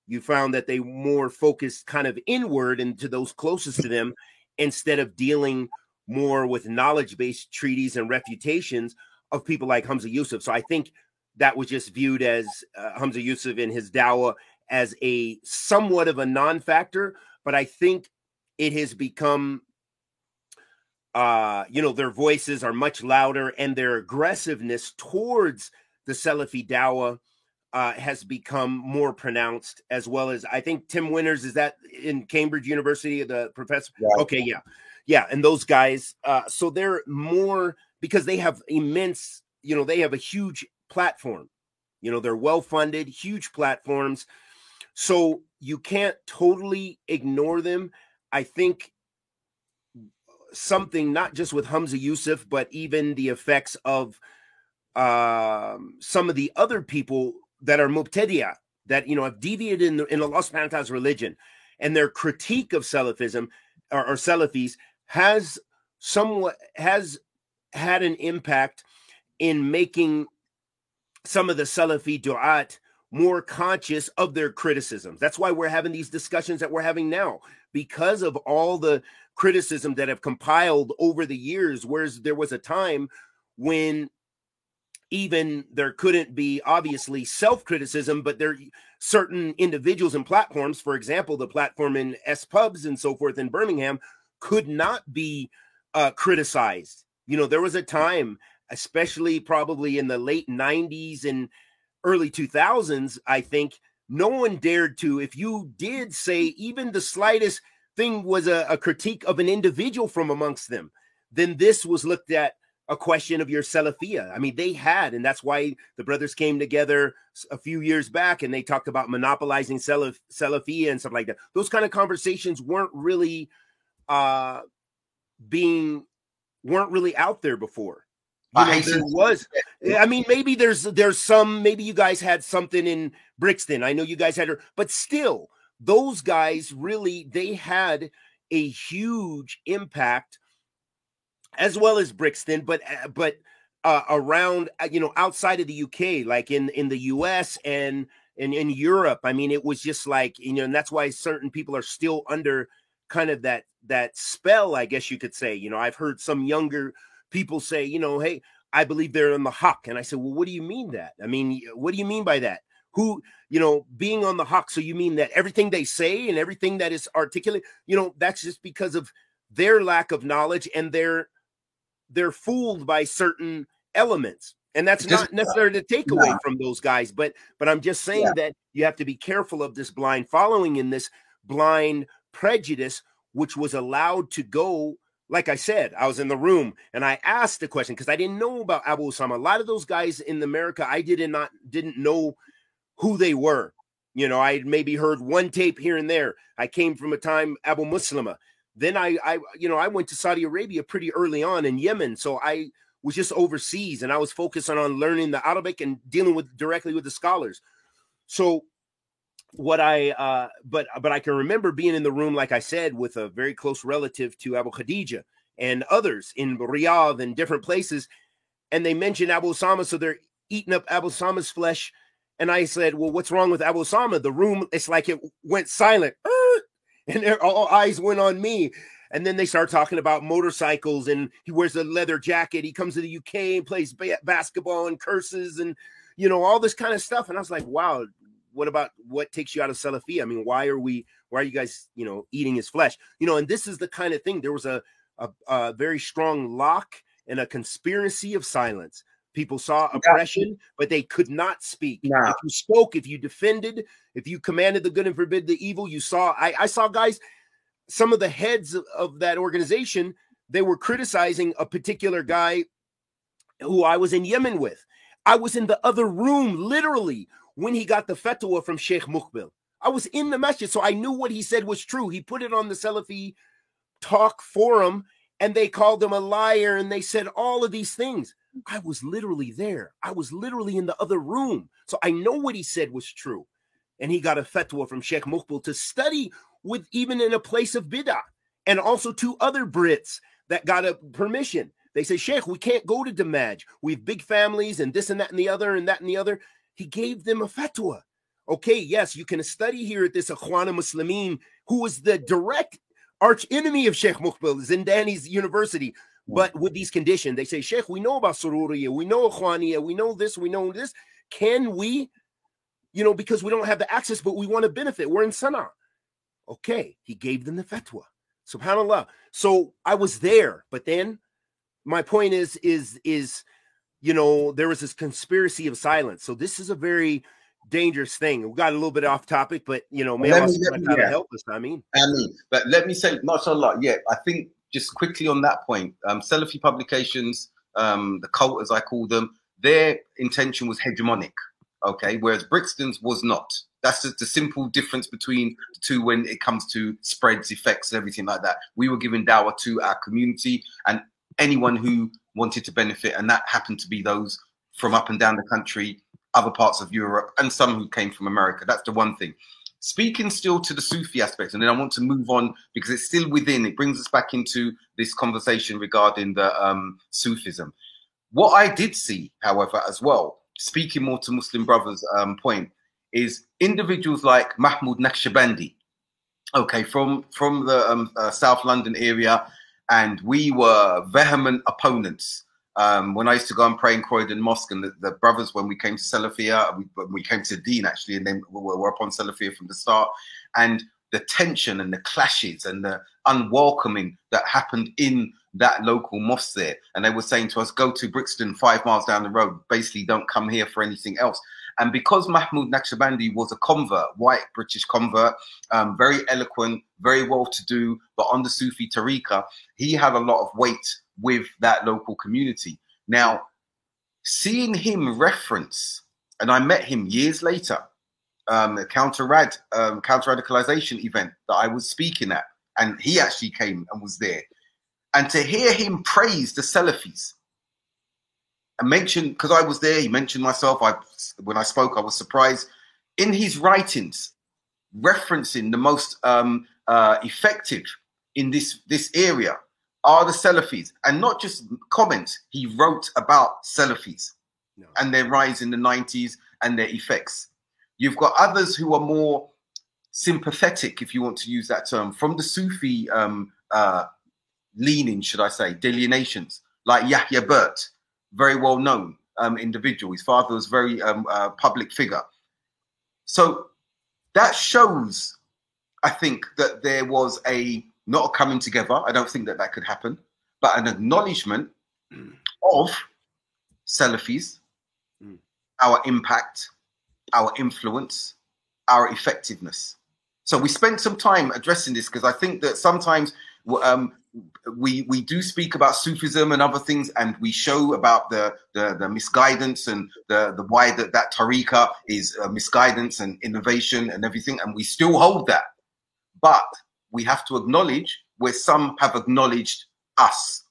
You found that they more focused kind of inward and to those closest to them instead of dealing more with knowledge based treaties and refutations of people like Hamza Yusuf. So I think that was just viewed as uh, Hamza Yusuf and his dawah as a somewhat of a non factor. But I think it has become, uh, you know, their voices are much louder and their aggressiveness towards the Salafi dawah uh, has become more pronounced as well as I think Tim Winters is that in Cambridge University, the professor. Yeah. Okay, yeah, yeah, and those guys. Uh, so they're more because they have immense, you know, they have a huge platform. You know, they're well funded, huge platforms. So you can't totally ignore them. I think something not just with Hamza Yusuf, but even the effects of um, some of the other people that are mubtadiya, that you know have deviated in, the, in Allah subhanahu wa ta'ala's religion, and their critique of Salafism or, or Salafis has somewhat has had an impact in making some of the Salafi du'at more conscious of their criticisms. That's why we're having these discussions that we're having now because of all the criticism that have compiled over the years. Whereas there was a time when even there couldn't be obviously self criticism, but there certain individuals and platforms, for example, the platform in SPubs and so forth in Birmingham, could not be uh, criticized. You know, there was a time, especially probably in the late 90s and early 2000s, I think no one dared to, if you did say even the slightest thing was a, a critique of an individual from amongst them, then this was looked at a question of your Salafia. I mean, they had, and that's why the brothers came together a few years back and they talked about monopolizing Salaf, and stuff like that. Those kind of conversations weren't really uh, being weren't really out there before. You know, there was. I mean, maybe there's there's some. Maybe you guys had something in Brixton. I know you guys had, her, but still, those guys really they had a huge impact, as well as Brixton. But uh, but uh, around uh, you know outside of the UK, like in in the US and in in Europe. I mean, it was just like you know, and that's why certain people are still under kind of that that spell, I guess you could say. You know, I've heard some younger people say, you know, hey, I believe they're on the haqq. And I said, well, what do you mean that? I mean, what do you mean by that? Who, you know, being on the haqq. So you mean that everything they say and everything that is articulate, you know, that's just because of their lack of knowledge and they're they're fooled by certain elements. And that's not necessarily to take away from those guys, but but I'm just saying yeah. that you have to be careful of this blind following in this blind prejudice, which was allowed to go like I said, I was in the room and I asked the question because I didn't know about Abu Osama. A lot of those guys in America, I did not didn't know who they were. You know, I maybe heard one tape here and there. I came from a time Abu Muslima. Then I, I, you know, I went to Saudi Arabia pretty early on in Yemen, so I was just overseas and I was focusing on learning the Arabic and dealing with directly with the scholars. So what I uh but but I can remember being in the room, like I said, with a very close relative to Abu Khadija and others in Riyadh and different places, and they mentioned Abu Osama, so they're eating up Abu Osama's flesh. And I said, Well, what's wrong with Abu Osama? The room, it's like it went silent. And all eyes went on me. And then they start talking about motorcycles and he wears a leather jacket. He comes to the UK and plays basketball and curses and, you know, all this kind of stuff. And I was like, wow, what about what takes you out of Salafi? I mean, why are we, why are you guys, you know, eating his flesh? You know, and this is the kind of thing. There was a, a, a very strong lock and a conspiracy of silence. People saw oppression, but they could not speak. If you spoke, if you defended, if you commanded the good and forbid the evil, you saw. I, I saw guys, some of the heads of, of that organization, they were criticizing a particular guy who I was in Yemen with. I was in the other room, literally, when he got the fatwa from Sheikh Muqbil. I was in the masjid, so I knew what he said was true. He put it on the Salafi talk forum, and they called him a liar, and they said all of these things. I was literally there. I was literally in the other room. So I know what he said was true. And he got a fatwa from Sheikh Muqbil to study with even in a place of bid'ah. And also two other Brits that got a permission. They say, Sheikh, we can't go to Dammaj. We have big families and this and that and the other and that and the other. He gave them a fatwa. Okay, yes, you can study here at this Akhwana Muslimin, who was the direct arch enemy of Sheikh Muqbil, Zindani's university. But with these conditions, they say, Sheikh, we know about Sururiya, we know Akhwaniya, we know this, we know this. Can we, you know, because we don't have the access, but we want to benefit. We're in Sana'a. Okay, he gave them the fatwa. Subhanallah. So I was there, but then my point is, is, is you know, there was this conspiracy of silence. So this is a very dangerous thing. We got a little bit off topic, but you know, may Allah yeah. help us. I mean, I mean, but let me say, mashallah, yeah, I think just quickly on that point, um, Salafi publications, um, the cult as I call them, their intention was hegemonic, okay, whereas Brixton's was not. That's just the simple difference between the two when it comes to spreads, effects, everything like that. We were giving dawah to our community and anyone who wanted to benefit, and that happened to be those from up and down the country, other parts of Europe, and some who came from America. That's the one thing. Speaking still to the Sufi aspect, and then I want to move on because it's still within. It brings us back into this conversation regarding the um, Sufism. What I did see, however, as well, speaking more to Muslim brothers' um, point, is individuals like Mahmoud Naqshbandi, okay, from from the um, uh, South London area, and we were vehement opponents. Um, when I used to go and pray in Croydon Mosque, and the, the brothers, when we came to Salafia, we, we came to Dean actually, and then we were upon Salafia from the start, and the tension and the clashes and the unwelcoming that happened in that local mosque there. And they were saying to us, go to Brixton, five miles down the road, basically don't come here for anything else. And because Mahmoud Naqshbandi was a convert, white British convert, um, very eloquent, very well to do, but on the Sufi tariqa, he had a lot of weight with that local community. Now, seeing him reference, and I met him years later, um, a counter rad um, counter radicalization event that I was speaking at, and he actually came and was there. And to hear him praise the Salafis and mention, because I was there, he mentioned myself. I when I spoke, I was surprised in his writings, referencing the most um, uh, effective in this this area are the Salafis, and not just comments. He wrote about Salafis no. and their rise in the 90s and their effects. You've got others who are more sympathetic, if you want to use that term, from the Sufi um, uh, leaning, should I say, delineations, like Yahya Birt, very well known um, individual. His father was very um, uh, public figure. So that shows, I think, that there was a not a coming together. I don't think that that could happen, but an acknowledgement of Salafis, mm. our impact, our influence, our effectiveness. So we spent some time addressing this because I think that sometimes um, we we do speak about Sufism and other things, and we show about the the, the misguidance and the the why that that tariqa is uh, misguidance and innovation and everything, and we still hold that. But we have to acknowledge where some have acknowledged us.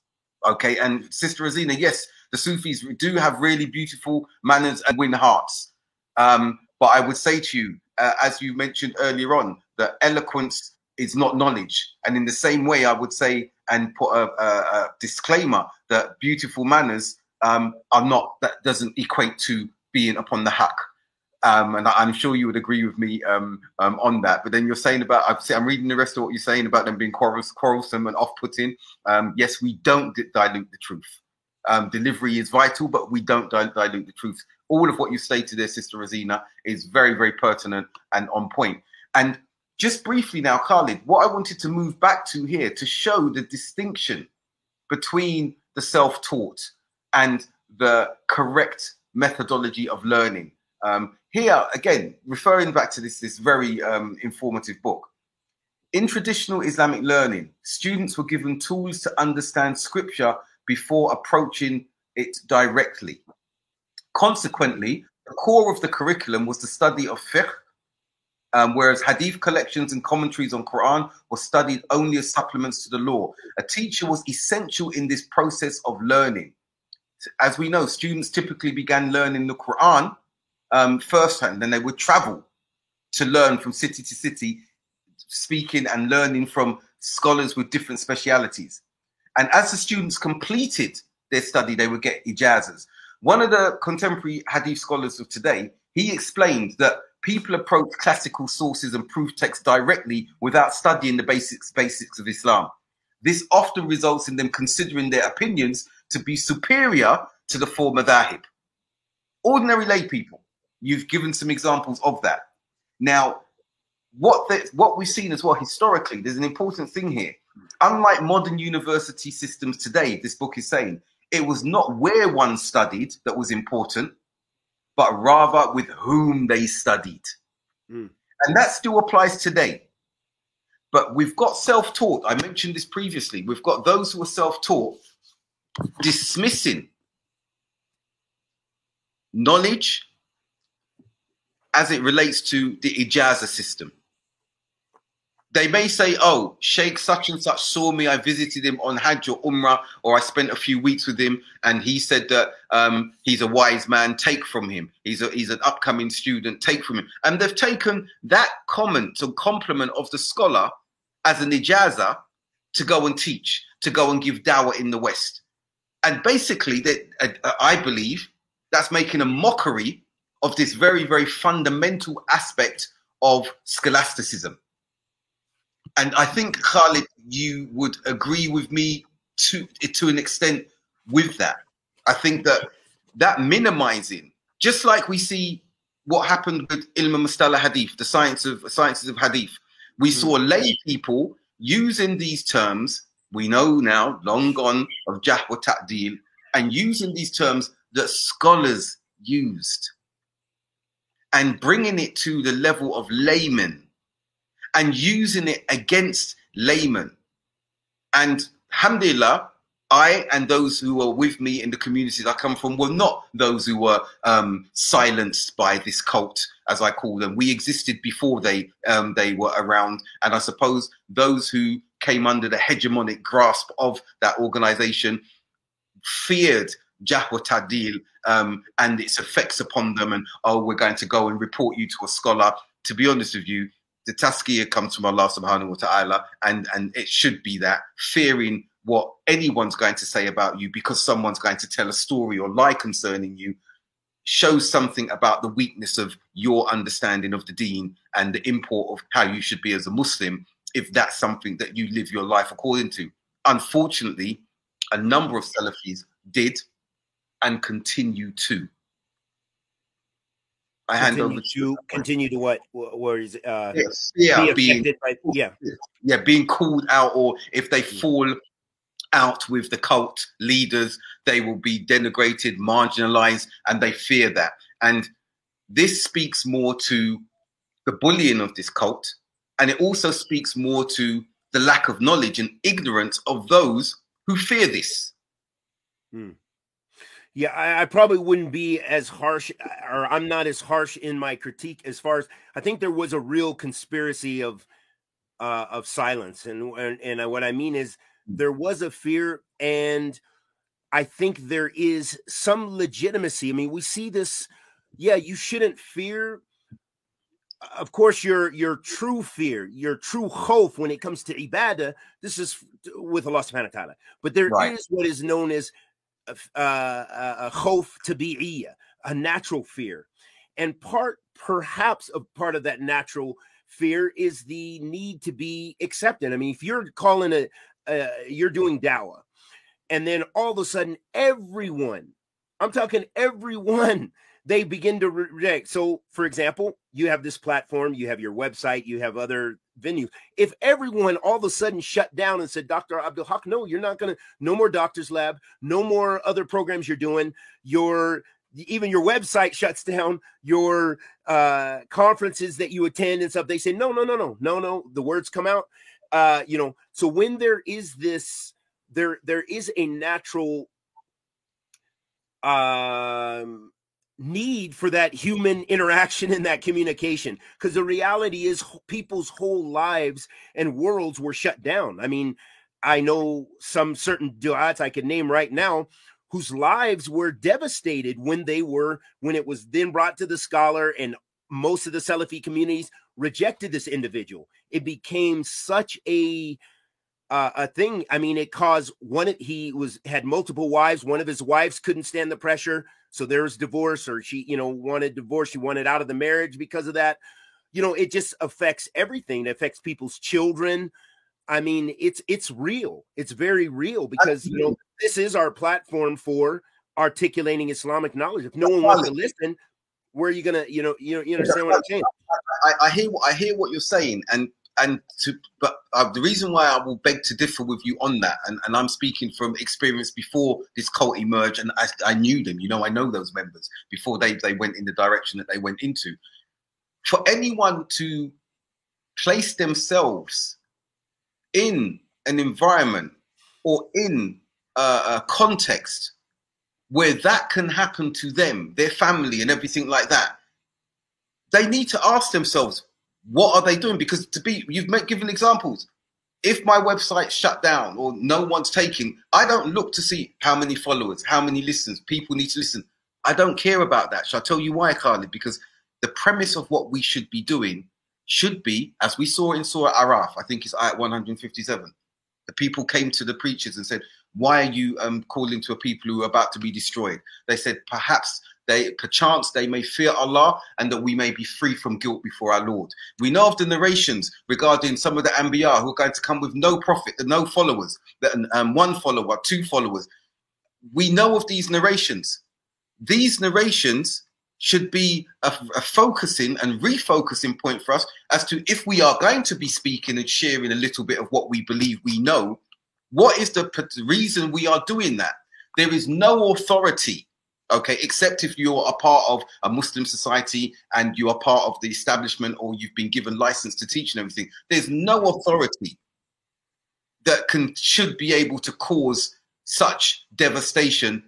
Okay, and Sister Azina, yes, the Sufis do have really beautiful manners and win hearts. Um, but I would say to you, uh, as you mentioned earlier on, that eloquence is not knowledge. And in the same way, I would say and put a, a, a disclaimer that beautiful manners um, are not that doesn't equate to being upon the haqq. Um, and I, am sure you would agree with me um, um, on that. But then you're saying about I'm reading the rest of what you're saying about them being quarrelsome and off-putting. Um, yes, we don't dilute the truth. Um, delivery is vital, but we don't dilute the truth. All of what you stated there, Sister Rosina, is very, very pertinent and on point. And just briefly now, Khalid, what I wanted to move back to here to show the distinction between the self-taught and the correct methodology of learning. Um, here again, referring back to this this very um, informative book. In traditional Islamic learning, students were given tools to understand scripture before approaching it directly. Consequently, the core of the curriculum was the study of fiqh, um, whereas hadith collections and commentaries on Quran were studied only as supplements to the law. A teacher was essential in this process of learning. As we know, students typically began learning the Quran um, firsthand, then they would travel to learn from city to city, speaking and learning from scholars with different specialities. And as the students completed their study, they would get ijazas. One of the contemporary hadith scholars of today, he explained that people approach classical sources and proof texts directly without studying the basics basics of Islam. This often results in them considering their opinions to be superior to the four madhahib. Ordinary lay people, you've given some examples of that. Now, what the, what we've seen as well historically, there's an important thing here. Unlike modern university systems today, this book is saying it was not where one studied that was important, but rather with whom they studied. Mm. And that still applies today. But we've got self taught. I mentioned this previously. We've got those who are self taught dismissing knowledge as it relates to the ijaza system they may say, oh, Sheikh such and such saw me. I visited him on Hajj or Umrah, or I spent a few weeks with him, and he said that um, he's a wise man. Take from him. He's a, he's an upcoming student. Take from him. And they've taken that comment or compliment of the scholar as an ijaza to go and teach, to go and give dawah in the West. And basically, uh, I believe that's making a mockery of this very, very fundamental aspect of scholasticism and I think Khalid, you would agree with me to to an extent with that. I think that that minimizing, just like we see what happened with ilm mustalah hadith, the science of sciences of hadith, we mm-hmm. saw lay people using these terms. We know now, long gone, of jarh wa ta'dil, and using these terms that scholars used, and bringing it to the level of laymen and using it against laymen. And alhamdulillah, I and those who were with me in the communities I come from were not those who were um, silenced by this cult, as I call them. We existed before they um, they were around, and I suppose those who came under the hegemonic grasp of that organization, feared Jarh wa Ta'dil um, and its effects upon them, and oh, we're going to go and report you to a scholar. To be honest with you, the tazkiyah comes from Allah subhanahu wa ta'ala, and, and it should be that, fearing what anyone's going to say about you because someone's going to tell a story or lie concerning you shows something about the weakness of your understanding of the deen and the import of how you should be as a Muslim if that's something that you live your life according to. Unfortunately, a number of Salafis did and continue to. I hand over to continue to what where is uh yes, yeah be being by, yeah yeah being called out or if they mm. fall out with the cult leaders they will be denigrated marginalized and they fear that and this speaks more to the bullying of this cult and it also speaks more to the lack of knowledge and ignorance of those who fear this hmm. Yeah, I, I, probably wouldn't be as harsh, uh, or I'm not as harsh in my critique as far as I think there was a real conspiracy of uh, of silence, and and, and uh, what I mean is hmm. there was a fear, and I think there is some legitimacy. I mean, we see this. Yeah, you shouldn't fear. Uh, of course, your your true fear, your true hope when it comes to ibadah, this is with Allah subhanahu wa ta'ala. But there right. is what is known as uh, a khof tabi'iyya, a natural fear. And part, perhaps, a part of that natural fear is the need to be accepted. I mean, if you're calling a, uh, you're doing dawah, and then all of a sudden, everyone, I'm talking everyone, they begin to reject. So, for example, you have this platform, you have your website, you have other venues. If everyone all of a sudden shut down and said, Dr. Abdul Haqq, no, you're not going to, no more doctor's lab, no more other programs you're doing, your even your website shuts down, your uh, conferences that you attend and stuff, they say, no, no, no, no, no, no. The words come out. Uh, you know, so when there is this, there there is a natural um need for that human interaction and that communication because the reality is people's whole lives and worlds were shut down. I mean, I know some certain du'ats I could name right now whose lives were devastated when they were when it was then brought to the scholar and most of the Salafi communities rejected this individual. It became such a uh, a thing. I mean, it caused one. He was had multiple wives. One of his wives couldn't stand the pressure. So there was divorce, or she, you know, wanted divorce. She wanted out of the marriage because of that. You know, it just affects everything. It affects people's children. I mean, it's it's real. It's very real because you know this is our platform for articulating Islamic knowledge. If no one wants to listen, where are you gonna, you know, you know, you understand what I'm saying? I, I hear I hear what you're saying, and and to but uh, the reason why I will beg to differ with you on that, and, and I'm speaking from experience before this cult emerged, and I, I knew them. You know, I know those members before they they went in the direction that they went into. For anyone to place themselves in an environment or in a, a context where that can happen to them, their family, and everything like that, they need to ask themselves, what are they doing? Because to be, you've given examples. If my website shut down or no one's taking, I don't look to see how many followers, how many listens, people need to listen. I don't care about that. Shall I tell you why, Khalid? Because the premise of what we should be doing should be, as we saw in Surah Araf, I think it's ayat 157. The people came to the preachers and said, Why are you um, calling to a people who are about to be destroyed? They said, Perhaps they perchance they may fear Allah and that we may be free from guilt before our Lord. We know of the narrations regarding some of the Anbiya who are going to come with no prophet, no followers, um, one follower, two followers. We know of these narrations. These narrations should be a, a, focusing and refocusing point for us as to if we are going to be speaking and sharing a little bit of what we believe we know, what is the reason we are doing that? There is no authority okay except if you're a part of a muslim society and you are part of the establishment or you've been given license to teach and everything there's no authority that can should be able to cause such devastation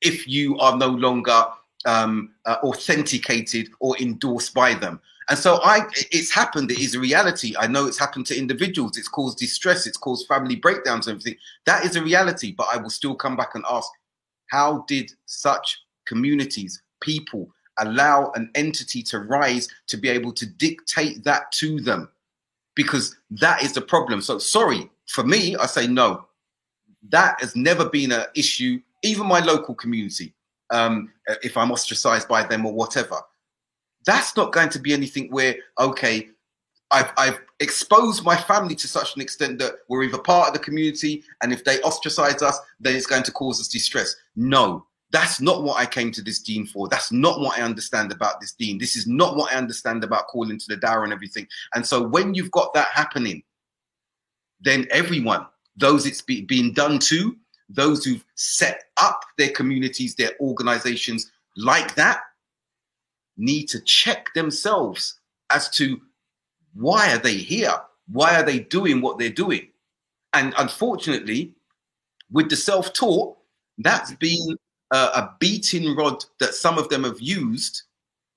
if you are no longer um, uh, authenticated or endorsed by them. And so I, it's happened. It is a reality. I know it's happened to individuals. It's caused distress. It's caused family breakdowns and everything. That is a reality. But I will still come back and ask, how did such communities, people, allow an entity to rise to be able to dictate that to them? Because that is the problem. So sorry for me. I say no. That has never been an issue. Even my local community, um, if I'm ostracized by them or whatever that's not going to be anything where, okay, I've, I've exposed my family to such an extent that we're either part of the community, and if they ostracize us, then it's going to cause us distress. No, that's not what I came to this dean for. That's not what I understand about this dean. This is not what I understand about calling to the dawah and everything. And so when you've got that happening, then everyone, those it's be, being done to, those who've set up their communities, their organizations like that, need to check themselves as to why are they here? Why are they doing what they're doing? And unfortunately, with the self-taught, that's been a, a beating rod that some of them have used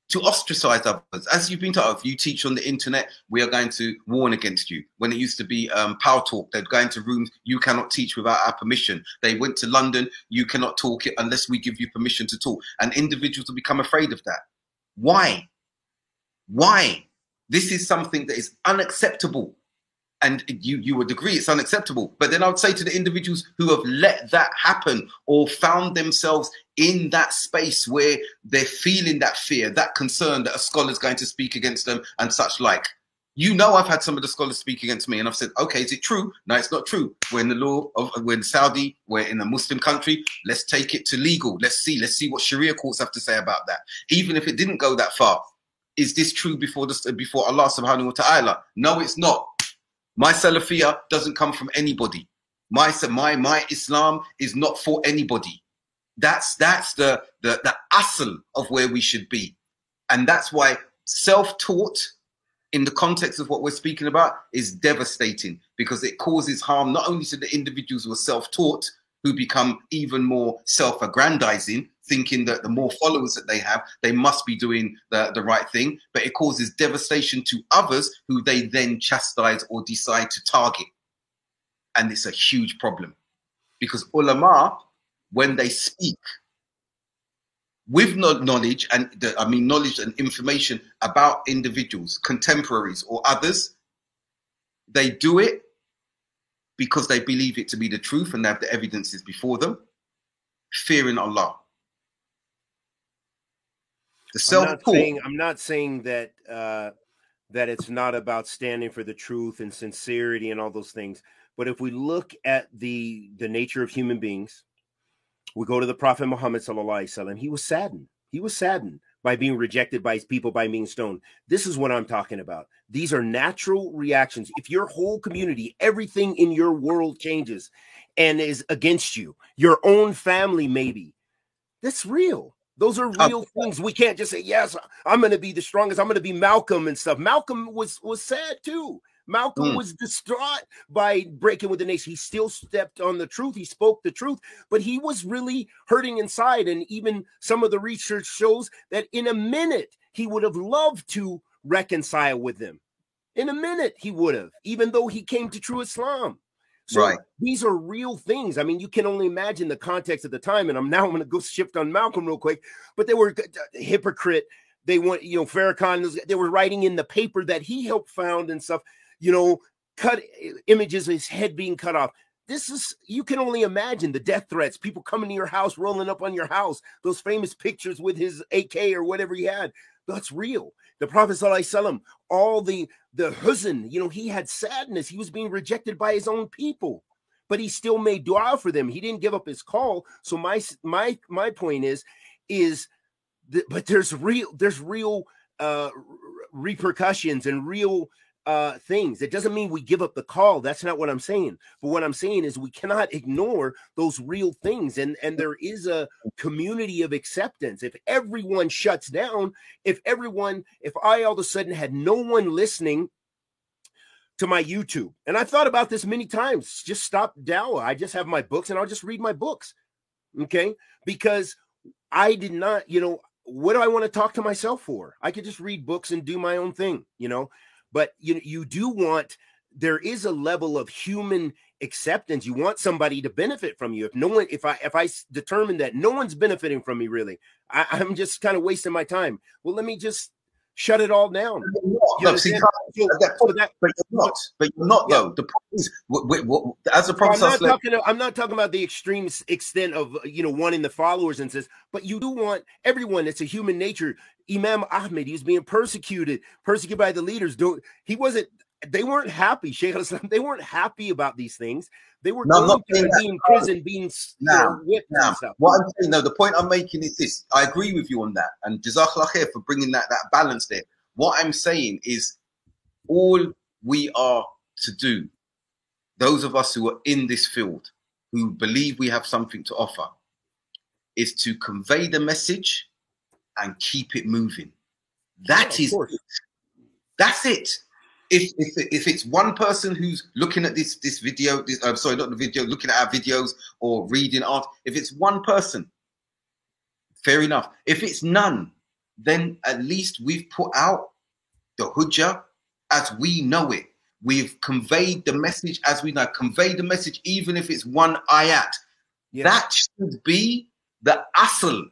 to ostracize others. As you've been taught, if you teach on the internet, we are going to warn against you. When it used to be um, PalTalk, they'd go into rooms, you cannot teach without our permission. They went to London, you cannot talk it unless we give you permission to talk. And individuals will become afraid of that. Why? Why? This is something that is unacceptable. And you, you would agree it's unacceptable. But then I would say to the individuals who have let that happen or found themselves in that space where they're feeling that fear, that concern that a scholar is going to speak against them and such like. You know, I've had some of the scholars speak against me, and I've said, okay, is it true? No, it's not true. We're in the law of, we're in Saudi, we're in a Muslim country. Let's take it to legal. Let's see, let's see what Sharia courts have to say about that. Even if it didn't go that far, is this true before this before Allah subhanahu wa ta'ala? No, it's not. My Salafiyah doesn't come from anybody. My my my Islam is not for anybody. That's that's the the the asl of where we should be. And that's why self-taught in the context of what we're speaking about is devastating because it causes harm not only to the individuals who are self-taught who become even more self-aggrandizing thinking that the more followers that they have they must be doing the, the right thing. But it causes devastation to others who they then chastise or decide to target. And it's a huge problem. Because ulama when they speak with knowledge and the, I mean knowledge and information about individuals, contemporaries or others, they do it because they believe it to be the truth and they have the evidences before them, fearing Allah. The self I'm not saying, I'm not saying that uh, that it's not about standing for the truth and sincerity and all those things. But if we look at the the nature of human beings, we go to the Prophet Muhammad sallallahu He was saddened. He was saddened by being rejected by his people by being stoned. This is what I'm talking about. These are natural reactions. If your whole community, everything in your world changes and is against you, your own family maybe, that's real. Those are real uh, things. We can't just say, "Yes, I'm going to be the strongest. I'm going to be Malcolm and stuff." Malcolm was was sad too. Malcolm mm. was distraught by breaking with the nation. He still stepped on the truth. He spoke the truth, but he was really hurting inside. And even some of the research shows that in a minute, he would have loved to reconcile with them. In a minute, he would have, even though he came to true Islam. So right. these are real things. I mean, you can only imagine the context at the time. And I'm now I'm going to go shift on Malcolm real quick. But they were uh, hypocrite. They want, you know, Farrakhan. They were writing in the paper that he helped found and stuff you know, cut images of his head being cut off. This is you can only imagine the death threats, people coming to your house, rolling up on your house, those famous pictures with his AK or whatever he had. That's real. The Prophet Sallallahu all the the huzn, you know, he had sadness. He was being rejected by his own people, but he still made dua for them. He didn't give up his call. So my my my point is, is that, but there's real there's real uh repercussions and real uh, things. It doesn't mean we give up the call. That's not what I'm saying. But what I'm saying is we cannot ignore those real things. And and there is a community of acceptance. If everyone shuts down, if everyone, if I all of a sudden had no one listening to my YouTube, and I thought about this many times, just stop Dawah. I just have my books and I'll just read my books. Okay, because I did not, you know, what do I want to talk to myself for? I could just read books and do my own thing, you know. But you you do want there is a level of human acceptance. You want somebody to benefit from you. If no one, if I if I determine that no one's benefiting from me, really, I, I'm just kind of wasting my time. Well, let me just shut it all down. No, see, so, so that, but you're not. But you're not yeah. though. The point is, what, what, as the prophet, I'm not talking. I'm not talking about the extreme extent of uh, you know wanting the followers and says, but you do want everyone. It's a human nature. Imam Ahmed, he was being persecuted, persecuted by the leaders. Don't he wasn't they weren't happy, Sheikh Islam. They weren't happy about these things. They were no, going to be in prison, being now, you know, now, What I'm saying, no, the point I'm making is this. I agree with you on that, and Jazakallah khair for bringing that that balance there. What I'm saying is, all we are to do, those of us who are in this field, who believe we have something to offer, is to convey the message and keep it moving. That yeah, is, that's it if if if it's one person who's looking at this this video, this, I'm sorry, not the video, looking at our videos or reading art, if it's one person, fair enough. If it's none, then at least we've put out the hujjah as we know it. We've conveyed the message as we know. Convey the message, even if it's one ayat. Yeah. That should be the asl,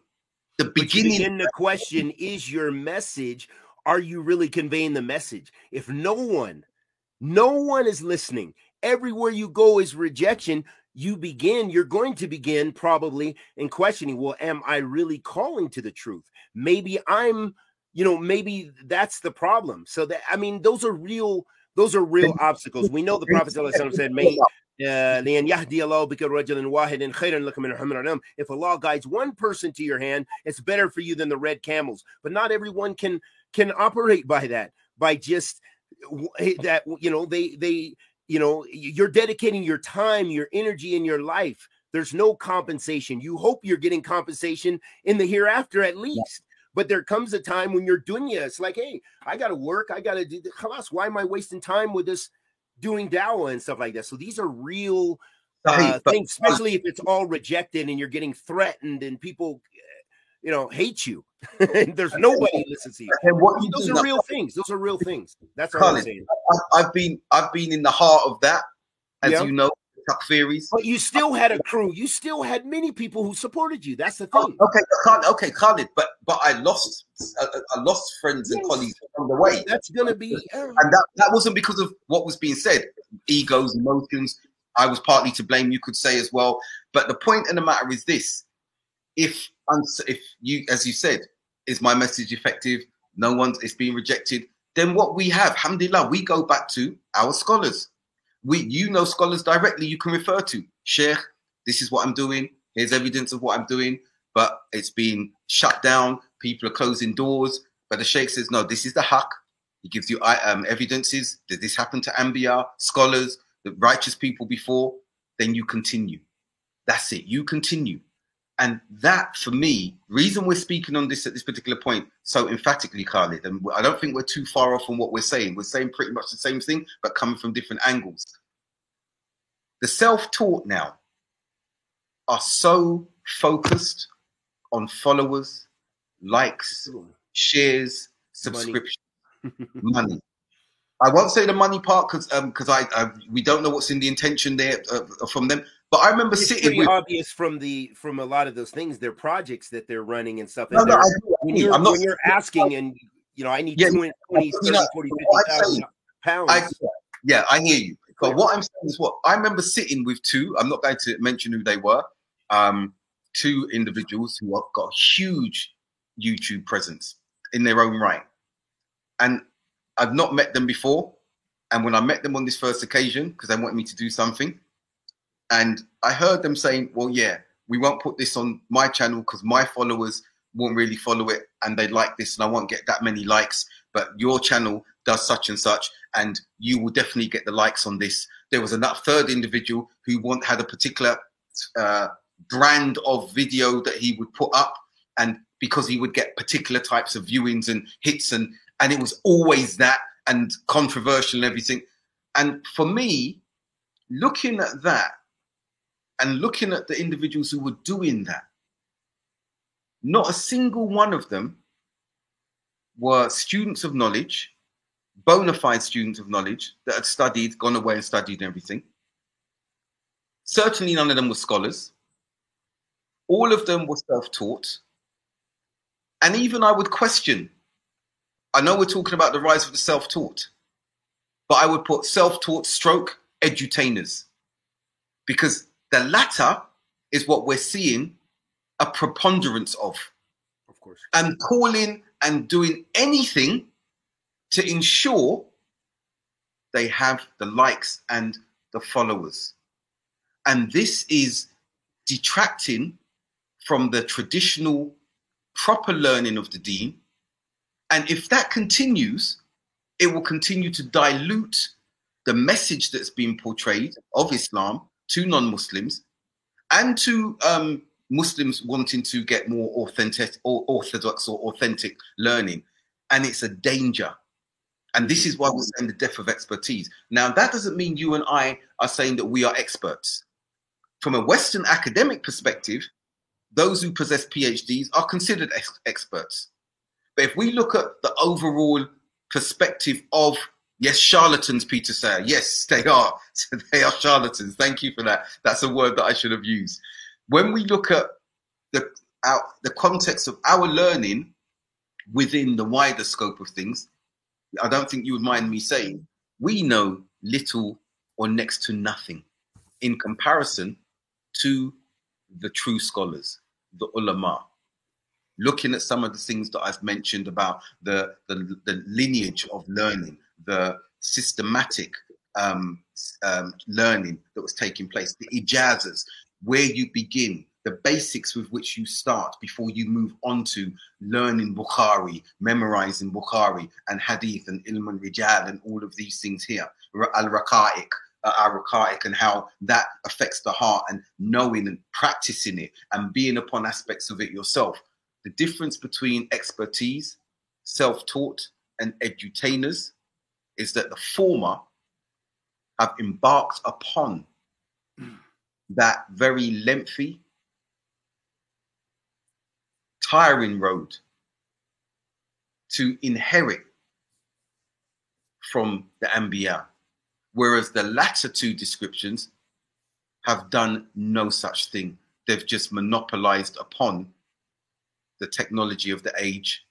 the beginning. In the question is your message are you really conveying the message? If no one, no one is listening, everywhere you go is rejection, you begin, you're going to begin probably in questioning, well, am I really calling to the truth? Maybe I'm, you know, maybe that's the problem. So that I mean, those are real, those are real obstacles. We know the Prophet said, May uh, if Allah guides one person to your hand, it's better for you than the red camels. But not everyone can can operate by that by just that you know they they you know you're dedicating your time your energy and your life. There's no compensation. You hope you're getting compensation in the hereafter at least but there comes a time when you're doing it. It's like hey i gotta work. I gotta do Khalas, why am i wasting time with this doing dawah and stuff like that? So these are real uh, things especially if it's all rejected and you're getting threatened and people you know, hate you. There's nobody listens to you. And what you Those are real things. Those are real things. That's what Colin, I'm saying. I've been I've been in the heart of that, as you know, Chuck theories. But you still had a crew. You still had many people who supported you. That's the oh, thing. Oh, okay, okay, Khalid. But but I lost I, lost friends and colleagues on the way. That's gonna be, uh, and that that wasn't because of what was being said. Egos, emotions. I was partly to blame. You could say as well. But the point in the matter is this: if if you, as you said, is my message effective? No one's it's being rejected. Then what we have, alhamdulillah, we go back to our scholars. We, you know, scholars directly you can refer to. Sheikh, this is what I'm doing. Here's evidence of what I'm doing, but it's been shut down. People are closing doors. But the Sheikh says, no, this is the haq. He gives you um, evidences. Did this happen to Anbiya, scholars, the righteous people before? Then you continue. That's it. You continue. And that, for me, reason we're speaking on this at this particular point so emphatically, Khalid, and I don't think we're too far off from what we're saying. We're saying pretty much the same thing, but coming from different angles. The self-taught now are so focused on followers, likes, shares, subscription, money. money. I won't say the money part because because um, I, I, we don't know what's in the intention there uh, from them. But I remember it's sitting with obvious from the from a lot of those things, their projects that they're running and stuff. And no, no, I, when, you're, I'm not, when you're asking and you know, I need yeah, 20, 20 30, know, 40, 50,000 pounds. I, yeah, I hear you. But what I'm saying is what I remember sitting with two, I'm not going to mention who they were, um, two individuals who have got huge YouTube presence in their own right. And I've not met them before. And when I met them on this first occasion, because they wanted me to do something, and I heard them saying, well, yeah, we won't put this on my channel because my followers won't really follow it and they like this and I won't get that many likes. But your channel does such and such, and you will definitely get the likes on this. There was a third individual who want, had a particular uh, brand of video that he would put up, and because he would get particular types of viewings and hits, and and it was always that and controversial and everything. And for me, looking at that, and looking at the individuals who were doing that, not a single one of them were students of knowledge, bona fide students of knowledge that had studied, gone away and studied everything. Certainly none of them were scholars. All of them were self taught. And even I would question I know we're talking about the rise of the self taught, but I would put self taught stroke edutainers because the latter is what we're seeing a preponderance of. Of course. And calling and doing anything to ensure they have the likes and the followers. And this is detracting from the traditional proper learning of the deen. And if that continues, it will continue to dilute the message that's being portrayed of Islam to non Muslims and to um, Muslims wanting to get more authentic or orthodox or authentic learning. And it's a danger. And this is why we're saying the death of expertise. Now, that doesn't mean you and I are saying that we are experts. From a Western academic perspective, those who possess PhDs are considered ex- experts. But if we look at the overall perspective of yes, charlatans, Peter Sayer, yes, they are. they are charlatans. Thank you for that. That's a word that I should have used when we look at the our, the context of our learning within the wider scope of things, I don't think you would mind me saying we know little or next to nothing in comparison to the true scholars, the ulama. Looking at some of the things that I've mentioned about the, the, the lineage of learning, the systematic um, um, learning that was taking place, the ijazas, where you begin, the basics with which you start before you move on to learning Bukhari, memorizing Bukhari and Hadith and Ilm and Rijal and all of these things here, Al Raqa'iq, uh, Al and how that affects the heart and knowing and practicing it and being upon aspects of it yourself. The difference between expertise, self taught, and edutainers is that the former have embarked upon that very lengthy, tiring road to inherit from the Anbiya, whereas the latter two descriptions have done no such thing. They've just monopolized upon the technology of the age,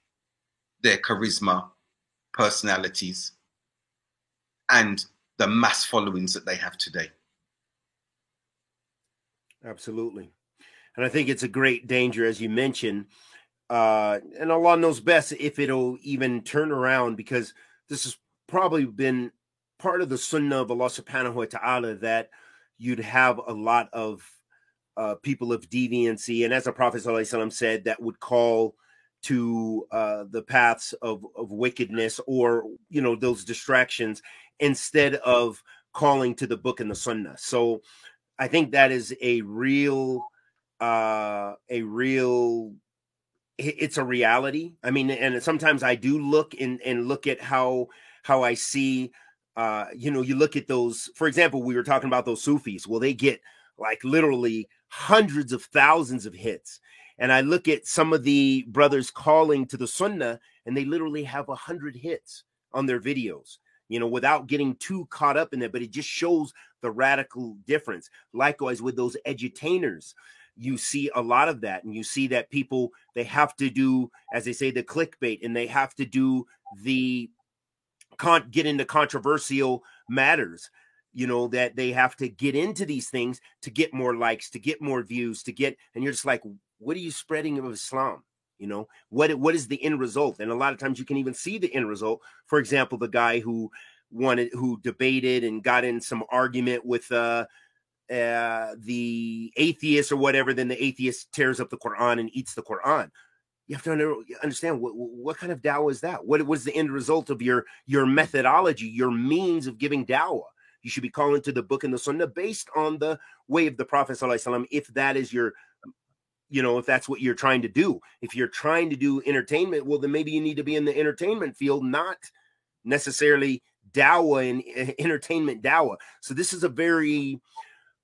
their charisma, personalities, and the mass followings that they have today. Absolutely. And I think it's a great danger, as you mentioned. Uh, and Allah knows best if it'll even turn around because this has probably been part of the sunnah of Allah subhanahu wa ta'ala that you'd have a lot of uh, people of deviancy. And as the Prophet said, that would call to uh, the paths of, of wickedness or, you know, those distractions instead of calling to the book and the sunnah. So I think that is a real, uh, a real. It's a reality. I mean, and sometimes I do look and and look at how how I see. Uh, you know, you look at those. For example, we were talking about those Sufis. Well, they get like literally hundreds of thousands of hits. And I look at some of the brothers calling to the Sunnah, and they literally have a hundred hits on their videos you know, without getting too caught up in it, but it just shows the radical difference. Likewise, with those edutainers, you see a lot of that, and you see that people they have to do, as they say, the clickbait, and they have to do the can't get into controversial matters you know that they have to get into these things to get more likes to get more views to get and you're just like what are you spreading of islam you know what what is the end result and a lot of times you can even see the end result for example the guy who wanted who debated and got in some argument with uh uh, the atheist or whatever, then the atheist tears up the Quran and eats the Quran. You have to understand what what kind of dawah is that? What was the end result of your your methodology, your means of giving dawah? You should be calling to the book and the sunnah based on the way of the Prophet if that is your you know, if that's what you're trying to do. If you're trying to do entertainment, well, then maybe you need to be in the entertainment field, not necessarily Dawa and entertainment Dawa. So this is a very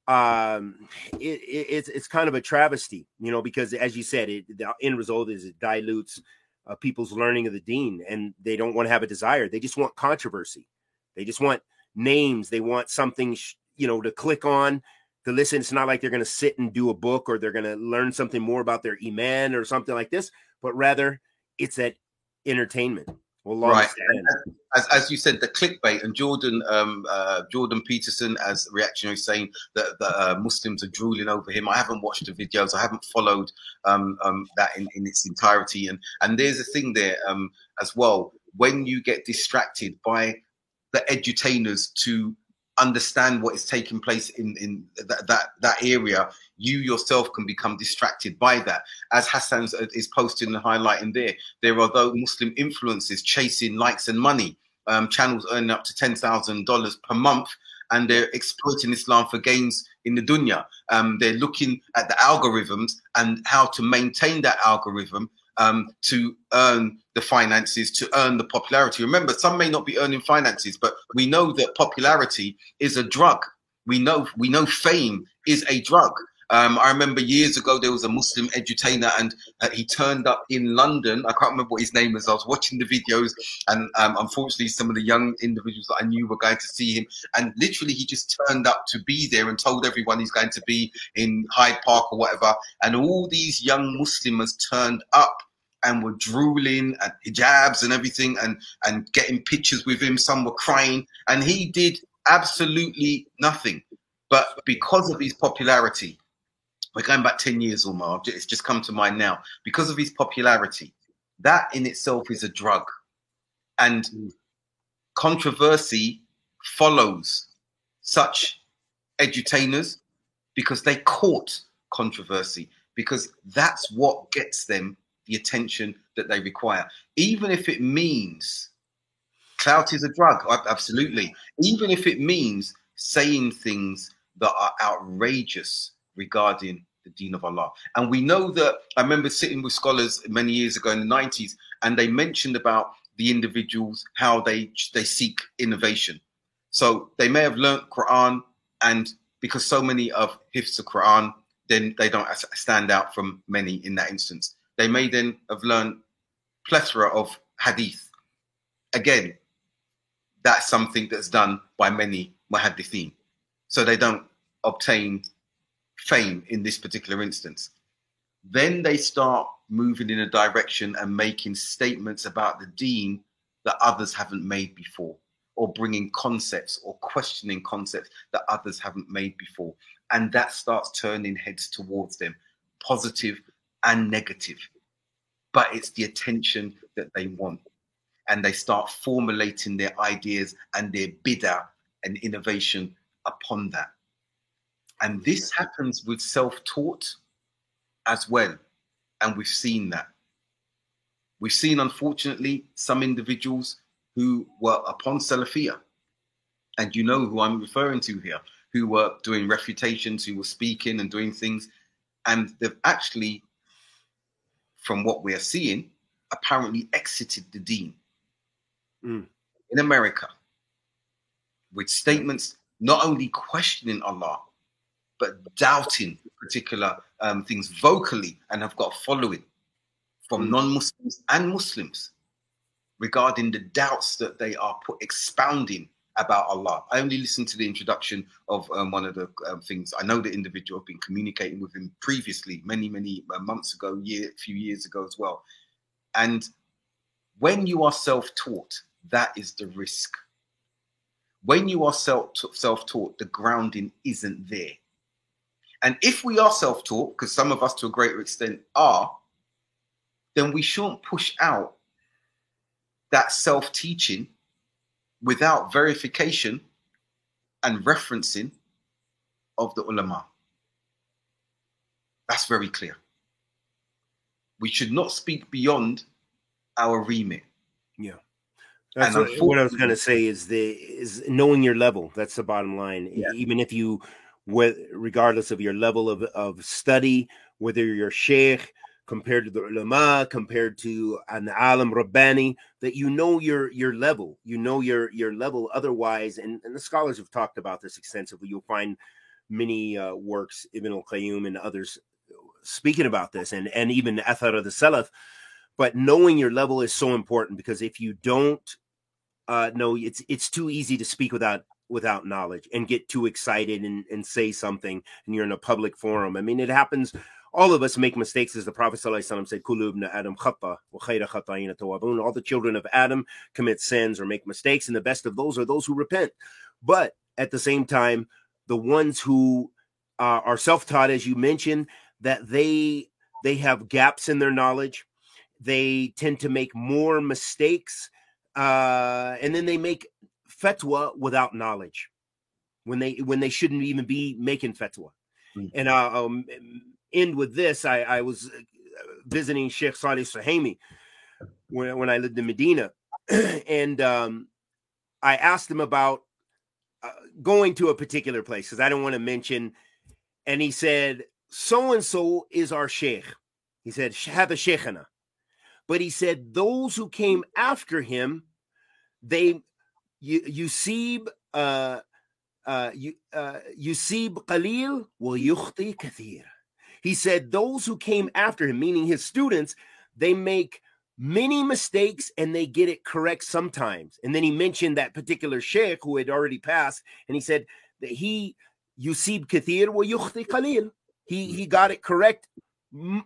um, it, it, it's it's kind of a travesty, you know, because as you said, it the end result is it dilutes uh, people's learning of the dean and they don't want to have a desire. They just want controversy. They just want names. They want something, sh- you know, to click on to listen. It's not like they're going to sit and do a book or they're going to learn something more about their iman or something like this, but rather it's that entertainment. Well, right. As, as you said, the clickbait and Jordan um, uh, Jordan Peterson as reactionary saying that, the uh, Muslims are drooling over him. I haven't watched the videos. I haven't followed um, um, that in, in its entirety. And and there's a thing there um, as well. When you get distracted by the edutainers to understand what is taking place in in that that, that area you yourself can become distracted by that. As hassan is posting and highlighting there there are those muslim influences chasing likes and money. Um, channels earning up to $10000 per month and they're exploiting islam for gains in the dunya. Um, they're looking at the algorithms and how to maintain that algorithm um, to earn the finances, to earn the popularity. Remember, some may not be earning finances, but we know that popularity is a drug. We know we know fame is a drug. Um, I remember years ago there was a Muslim edutainer, and uh, he turned up in London. I can't remember what his name was. I was watching the videos, and um, unfortunately, some of the young individuals that I knew were going to see him, and literally he just turned up to be there and told everyone he's going to be in Hyde Park or whatever. And all these young Muslims turned up and were drooling and hijabs and everything, and and getting pictures with him. Some were crying, and he did absolutely nothing. But because of his popularity, we're going back 10 years or more. It's just come to mind now. Because of his popularity, that in itself is a drug. And mm. controversy follows such edutainers because they court controversy, because that's what gets them the attention that they require. Even if it means clout is a drug, absolutely. Even if it means saying things that are outrageous regarding the Deen of Allah. And we know that I remember sitting with scholars many years ago in the 90s, and they mentioned about the individuals, how they they seek innovation. So they may have learnt Quran, and because so many of Hifz of Quran, then they don't stand out from many in that instance. They may then have learned plethora of Hadith. Again, that's something that's done by many muhaddithin. So they don't obtain fame in this particular instance. Then they start moving in a direction and making statements about the dean that others haven't made before, or bringing concepts or questioning concepts that others haven't made before. And that starts turning heads towards them, positive and negative. But it's the attention that they want. And they start formulating their ideas and their bid'ah and innovation upon that. And this happens with self taught as well. And we've seen that. We've seen, unfortunately, some individuals who were upon Salafiyah. And you know who I'm referring to here, who were doing refutations, who were speaking and doing things. And they've actually, from what we are seeing, apparently exited the dean mm. in America with statements not only questioning Allah, but doubting particular um, things vocally and have got a following from mm. non-Muslims and Muslims regarding the doubts that they are put expounding about Allah. I only listened to the introduction of um, one of the um, things. I know the individual. I've been communicating with him previously, many, many uh, months ago, year, a few years ago as well. And when you are self-taught, that is the risk. When you are self self-taught, the grounding isn't there. And if we are self taught, because some of us to a greater extent are, then we shouldn't push out that self teaching without verification and referencing of the ulama. That's very clear. We should not speak beyond our remit. Yeah. That's what, what, I was going to say is the is knowing your level. That's the bottom line. Yeah. Even if you regardless of your level of, of study, whether you're sheikh compared to the ulama, compared to an alim rabbani, that you know your your level, you know your your level. Otherwise, and, and the scholars have talked about this extensively. You'll find many uh, works, Ibn al-Qayyim and others speaking about this, and and even Athar of the Salaf. But knowing your level is so important because if you don't uh, know, it's it's too easy to speak without without knowledge and get too excited and, and say something and you're in a public forum. I mean, it happens. All of us make mistakes, as the Prophet ﷺ said, Kulubna Adam All the children of Adam commit sins or make mistakes, and the best of those are those who repent. But at the same time, the ones who uh, are self-taught, as you mentioned, that they they have gaps in their knowledge. They tend to make more mistakes, uh, and then they make fatwa without knowledge when they when they shouldn't even be making fatwa. Mm-hmm. And I'll um, end with this. I, I was uh, visiting Sheikh Salih Suhaimi when, when I lived in Medina, and um, I asked him about uh, going to a particular place because I don't want to mention. And he said, so and so is our sheikh. He said, have a sheikhana. But he said, those who came after him, they, Yusib uh, uh, Qalil uh, will yukhti kathir. He said, those who came after him, meaning his students, they make many mistakes and they get it correct sometimes. And then he mentioned that particular sheikh who had already passed, and he said that he, Yusib Kathir will yukhti. He he got it correct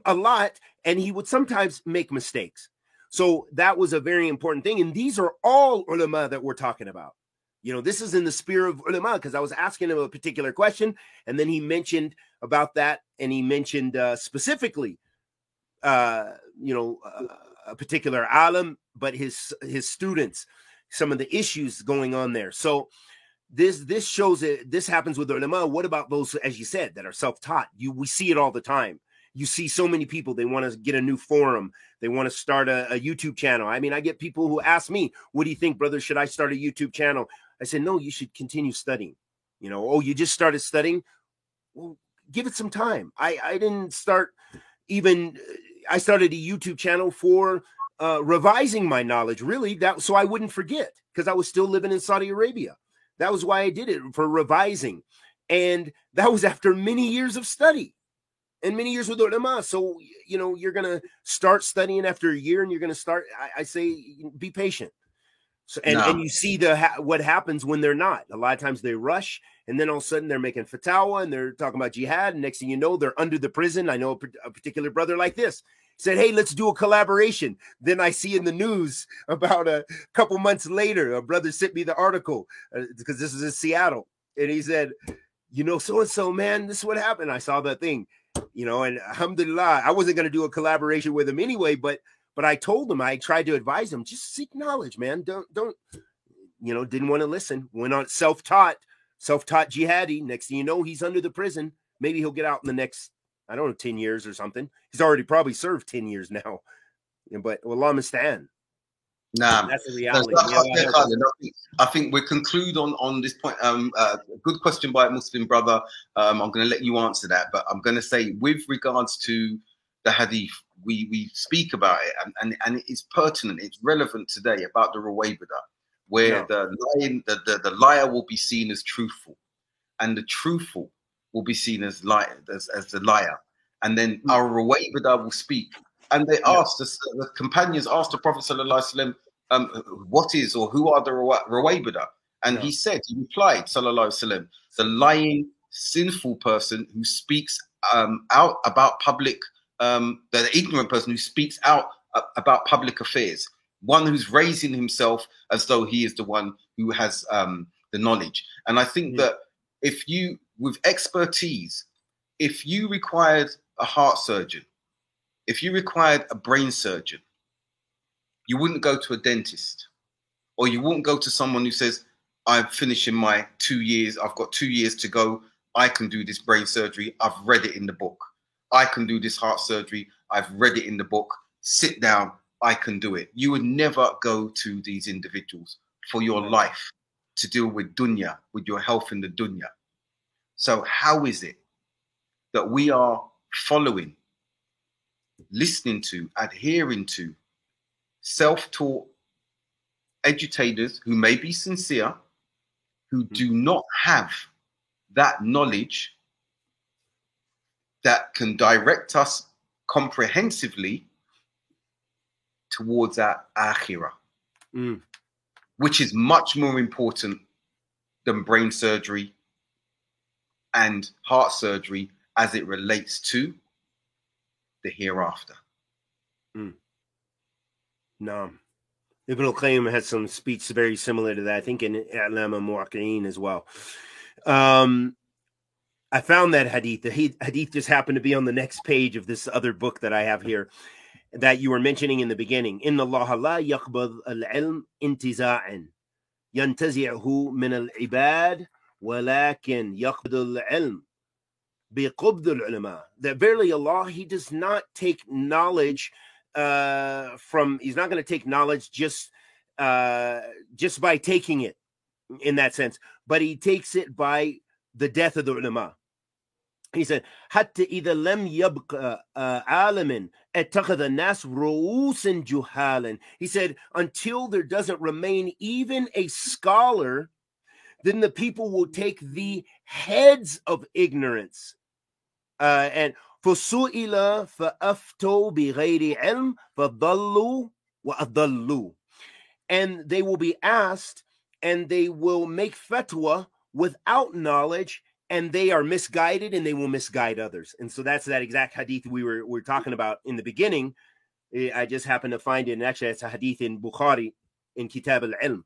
a lot, and he would sometimes make mistakes. So that was a very important thing. And these are all ulama that we're talking about. You know, this is in the spirit of ulama because I was asking him a particular question, and then he mentioned about that, and he mentioned uh, specifically, uh, you know, uh, a particular alim, but his his students, some of the issues going on there. So this this shows it this happens with ulama what about those as you said that are self-taught you we see it all the time you see so many people they want to get a new forum they want to start a, a, youtube channel. I mean i get people who ask me what do you think brother? Should i start a youtube channel? I said no you should continue studying. You know oh you just started studying? Well give it some time. I i didn't start even i started a youtube channel for uh revising my knowledge really that so i wouldn't forget because i was still living in saudi arabia. That was why I did it for revising. And that was after many years of study and many years with ulama. So, you know, you're going to start studying after a year and you're going to start, I, I, say, be patient. So, and, no. and you see the what happens when they're not. A lot of times they rush, and then all of a sudden they're making fatwa and they're talking about jihad. And next thing you know, they're under the prison. I know a, a particular brother like this said, Hey, let's do a collaboration. Then I see in the news about a couple months later, a brother sent me the article because uh, this is in Seattle. And he said, You know, so and so, man, this is what happened. I saw that thing, you know, and alhamdulillah, I wasn't going to do a collaboration with him anyway, but but I told him, I tried to advise him, just seek knowledge, man. Don't, don't, you know, didn't want to listen. Went on self taught, self taught jihadi. Next thing you know, he's under the prison. Maybe he'll get out in the next I don't know, 10 years or something. He's already probably served 10 years now. But Allah stand. Nah, that's the reality. I think we conclude on on this point. Um, uh, good question by a Muslim brother. Um, I'm going to let you answer that, but I'm going to say with regards to the hadith, we we speak about it, and and, and it's pertinent. It's relevant today about the Ruwaybida, where yeah. the lying the, the the liar will be seen as truthful, and the truthful will be seen as liar, as, as the liar. And then mm. our Ruwaybida will speak. And they asked, the, the companions asked the Prophet Sallallahu um, what is or who are the Ruwaybida? And yeah. he said, he replied, Sallallahu Alaihi the lying, sinful person who speaks um, out about public, um, the ignorant person who speaks out uh, about public affairs, one who's raising himself as though he is the one who has um, the knowledge. And I think yeah. that if you with expertise, if you required a heart surgeon, if you required a brain surgeon, you wouldn't go to a dentist or you wouldn't go to someone who says, I'm finishing my two years, I've got two years to go, I can do this brain surgery, I've read it in the book. I can do this heart surgery, I've read it in the book. Sit down, I can do it. You would never go to these individuals for your life to deal with dunya, with your health in the dunya. So, how is it that we are following, listening to, adhering to self taught educators who may be sincere, who hmm. do not have that knowledge that can direct us comprehensively towards our akhirah, mm. which is much more important than brain surgery and heart surgery as it relates to the hereafter. Mm. No. Ibn al-Qayyim had some speech very similar to that, I think in I'lam al-Muwaqqi'in as well. Um, I found that hadith. The hadith just happened to be on the next page of this other book that I have here that you were mentioning in the beginning. In Allah la yaqbad al-ilm intiza'an yantazi'hu min al-ibad walakin yaqbad al-ilm بقبض العلماء that verily Allah he does not take knowledge uh from he's not going to take knowledge just uh just by taking it in that sense but he takes it by the death of the ulama he said حتى إذا لم يبقى عالم اتخذ الناس رؤوسا جهالا he said until there doesn't remain even a scholar then the people will take the heads of ignorance uh, and فسئل فأفتوا بغير علم فضلوا وأضلوا and they will be asked and they will make fatwa without knowledge and they are misguided and they will misguide others. And so that's that exact hadith we were, we were talking about in the beginning. Eh, I just happened to find it. And actually, it's a hadith in Bukhari in Kitab al Ilm.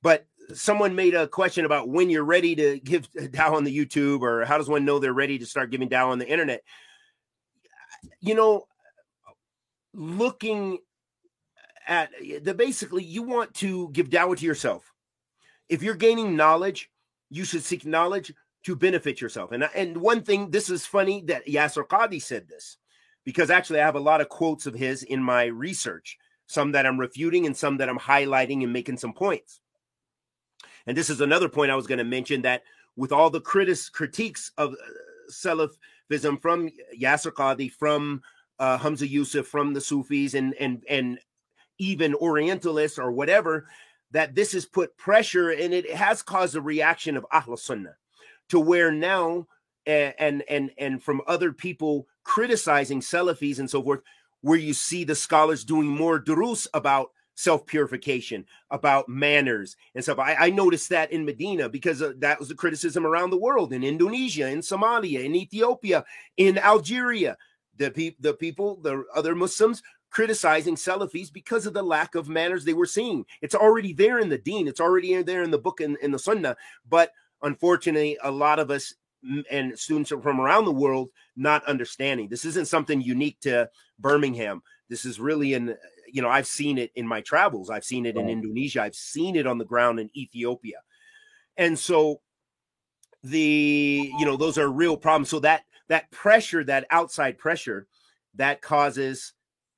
But someone made a question about when you're ready to give dawah on the YouTube or how does one know they're ready to start giving dawah on the internet? You know, looking at the basically, you want to give dawah to yourself. If you're gaining knowledge, you should seek knowledge to benefit yourself. And and one thing, this is funny that Yasir Qadhi said this, because actually I have a lot of quotes of his in my research, some that I'm refuting and some that I'm highlighting and making some points. And this is another point I was going to mention that with all the critis- critiques of uh, Salafism from Yasir Qadhi, from uh, Hamza Yusuf, from the Sufis, and and and even Orientalists or whatever, that this has put pressure and it has caused a reaction of Ahl Sunnah to where now and and and from other people criticizing Salafis and so forth, where you see the scholars doing more durus about self purification, about manners and stuff. I, I, noticed that in Medina because uh, that was the criticism around the world in Indonesia, in Somalia, in Ethiopia, in Algeria. The, pe- the people, the other Muslims criticizing Salafis because of the lack of manners they were seeing. It's already there in the deen, it's already there in the book in, in the Sunnah, but unfortunately, a lot of us and students from around the world not understanding. This isn't something unique to Birmingham. This is really in, you know, I've seen it in my travels. I've seen it in Indonesia. I've seen it on the ground in Ethiopia. And so the, you know, those are real problems. So that, that pressure, that outside pressure, that causes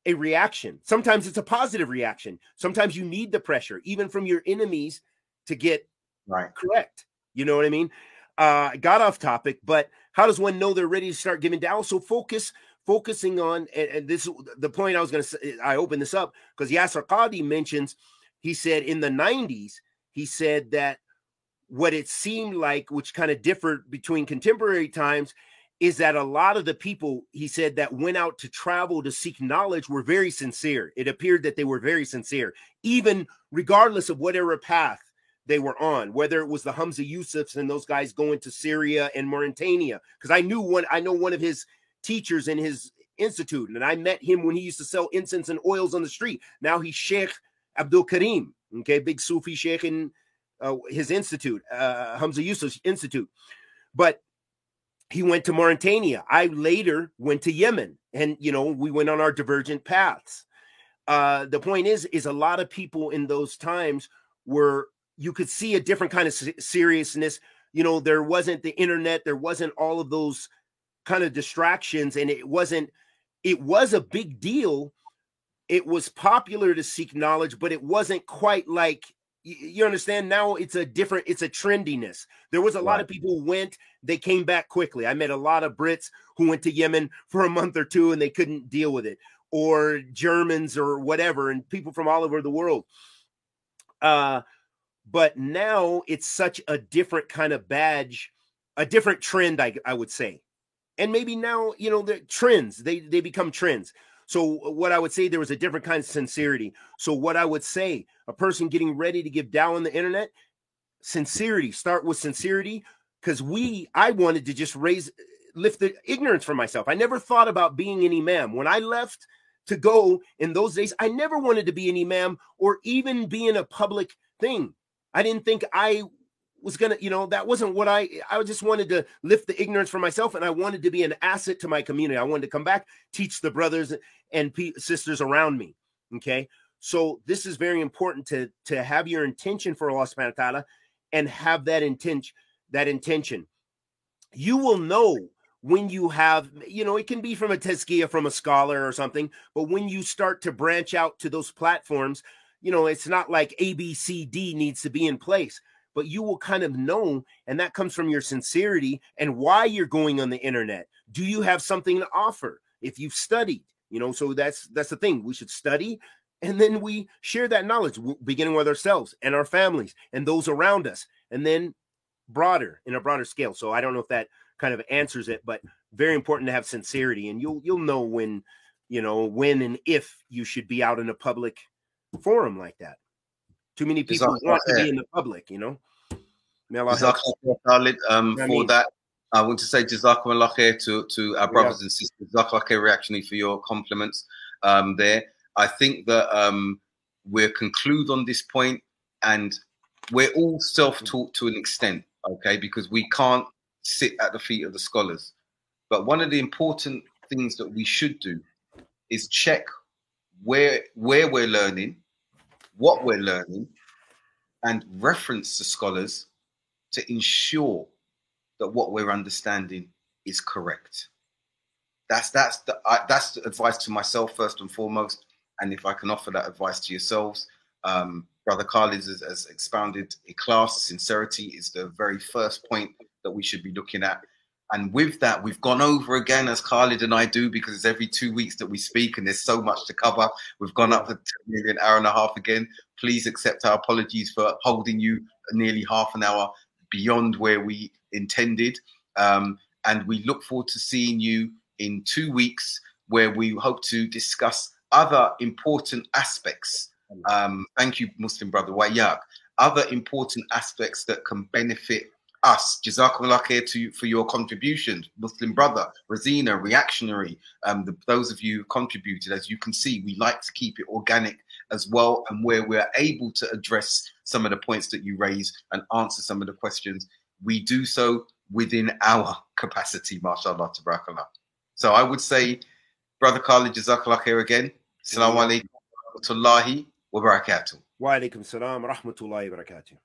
a reaction. Sometimes it's a positive reaction. Sometimes you need the pressure, even from your enemies, to get right correct. You know what I mean? Uh, got off topic, but how does one know they're ready to start giving dawah? So focus, focusing on, and, and this the point I was going to say. I opened this up because Yasir Qadhi mentions. He said in the '90s, he said that what it seemed like, which kind of differed between contemporary times, is that a lot of the people he said that went out to travel to seek knowledge were very sincere. It appeared that they were very sincere, even regardless of whatever path they were on, whether it was the Hamza Yusufs and those guys going to Syria and Mauritania. Because I knew one, I know one of his teachers in his institute, and I met him when he used to sell incense and oils on the street. Now he's Sheikh Abdul Karim, okay, big Sufi Sheikh in uh, his institute, uh, Hamza Yusuf's institute. But he went to Mauritania. I later went to Yemen, and you know we went on our divergent paths. Uh, the point is, is a lot of people in those times were you could see a different kind of seriousness. You know, there wasn't the internet, there wasn't all of those kind of distractions, and it wasn't, it was a big deal. It was popular to seek knowledge, but it wasn't quite like you understand now it's a different it's a trendiness there was a right. lot of people who went they came back quickly i met a lot of brits who went to yemen for a month or two and they couldn't deal with it or germans or whatever and people from all over the world uh but now it's such a different kind of badge a different trend, I, I would say. And maybe now, you know, the trends, they, they become trends. So uh, what I would say, there was a different kind of sincerity. So what I would say, a person getting ready to give dawah on the internet, sincerity, start with sincerity. Because we, I wanted to just raise, uh, lift the ignorance for myself. I never thought about being an imam. When I left to go in those days, I never wanted to be an imam or even be in a public thing. I didn't think I was gonna, you know, that wasn't what I. I just wanted to lift the ignorance for myself, and I wanted to be an asset to my community. I wanted to come back, teach the brothers and sisters around me. Okay, so this is very important to to have your intention for Allah Subhanahu and have that intention. That intention, you will know when you have, you know, it can be from a tazkiyah, from a scholar or something, but when you start to branch out to those platforms, you know, it's not like A, B, C, D needs to be in place but you will kind of know, and that comes from your sincerity and why you're going on the internet. Do you have something to offer? If you've studied, you know, so that's that's the thing. We should study and then we share that knowledge beginning with ourselves and our families and those around us and then broader in a broader scale so i don't know if that kind of answers it but very important to have sincerity and you'll you'll know when you know when and if you should be out in a public forum like that too many people want to be in the public, you know. May Allah um, for that. I want to say Jazakumullah khair to, to our brothers yeah. and sisters. Jazakumullah khair reactionary for your compliments um, there. I think that um, we'll conclude on this point and we're all self-taught to an extent, okay, because we can't sit at the feet of the scholars. But one of the important things that we should do is check where where we're learning what we're learning and reference the scholars to ensure that what we're understanding is correct. That's that's the I, that's the advice to myself first and foremost. And if I can offer that advice to yourselves, um, Brother Khalid has, has expounded a class. Sincerity is the very first point that we should be looking at and with that, we've gone over again, as Khalid and I do, because it's every two weeks that we speak and there's so much to cover. We've gone up to nearly an hour and a half again. Please accept our apologies for holding you nearly half an hour beyond where we intended. Um, and we look forward to seeing you in two weeks, where we hope to discuss other important aspects. Um, thank you, Muslim brother Wayak. Other important aspects that can benefit us. Jazakallah khair to for your contributions, Muslim brother, Razina, reactionary. Um, the, those of you who contributed, as you can see, we like to keep it organic as well, and where we're able to address some of the points that you raise and answer some of the questions, we do so within our capacity, mashallah, tabarakallah. So I would say, Brother Khalid, Jazakallah khair again. Assalamu alaikum wa rahmatullahi wa barakatuh. Wa alaikum salam wa rahmatullahi wa barakatuh.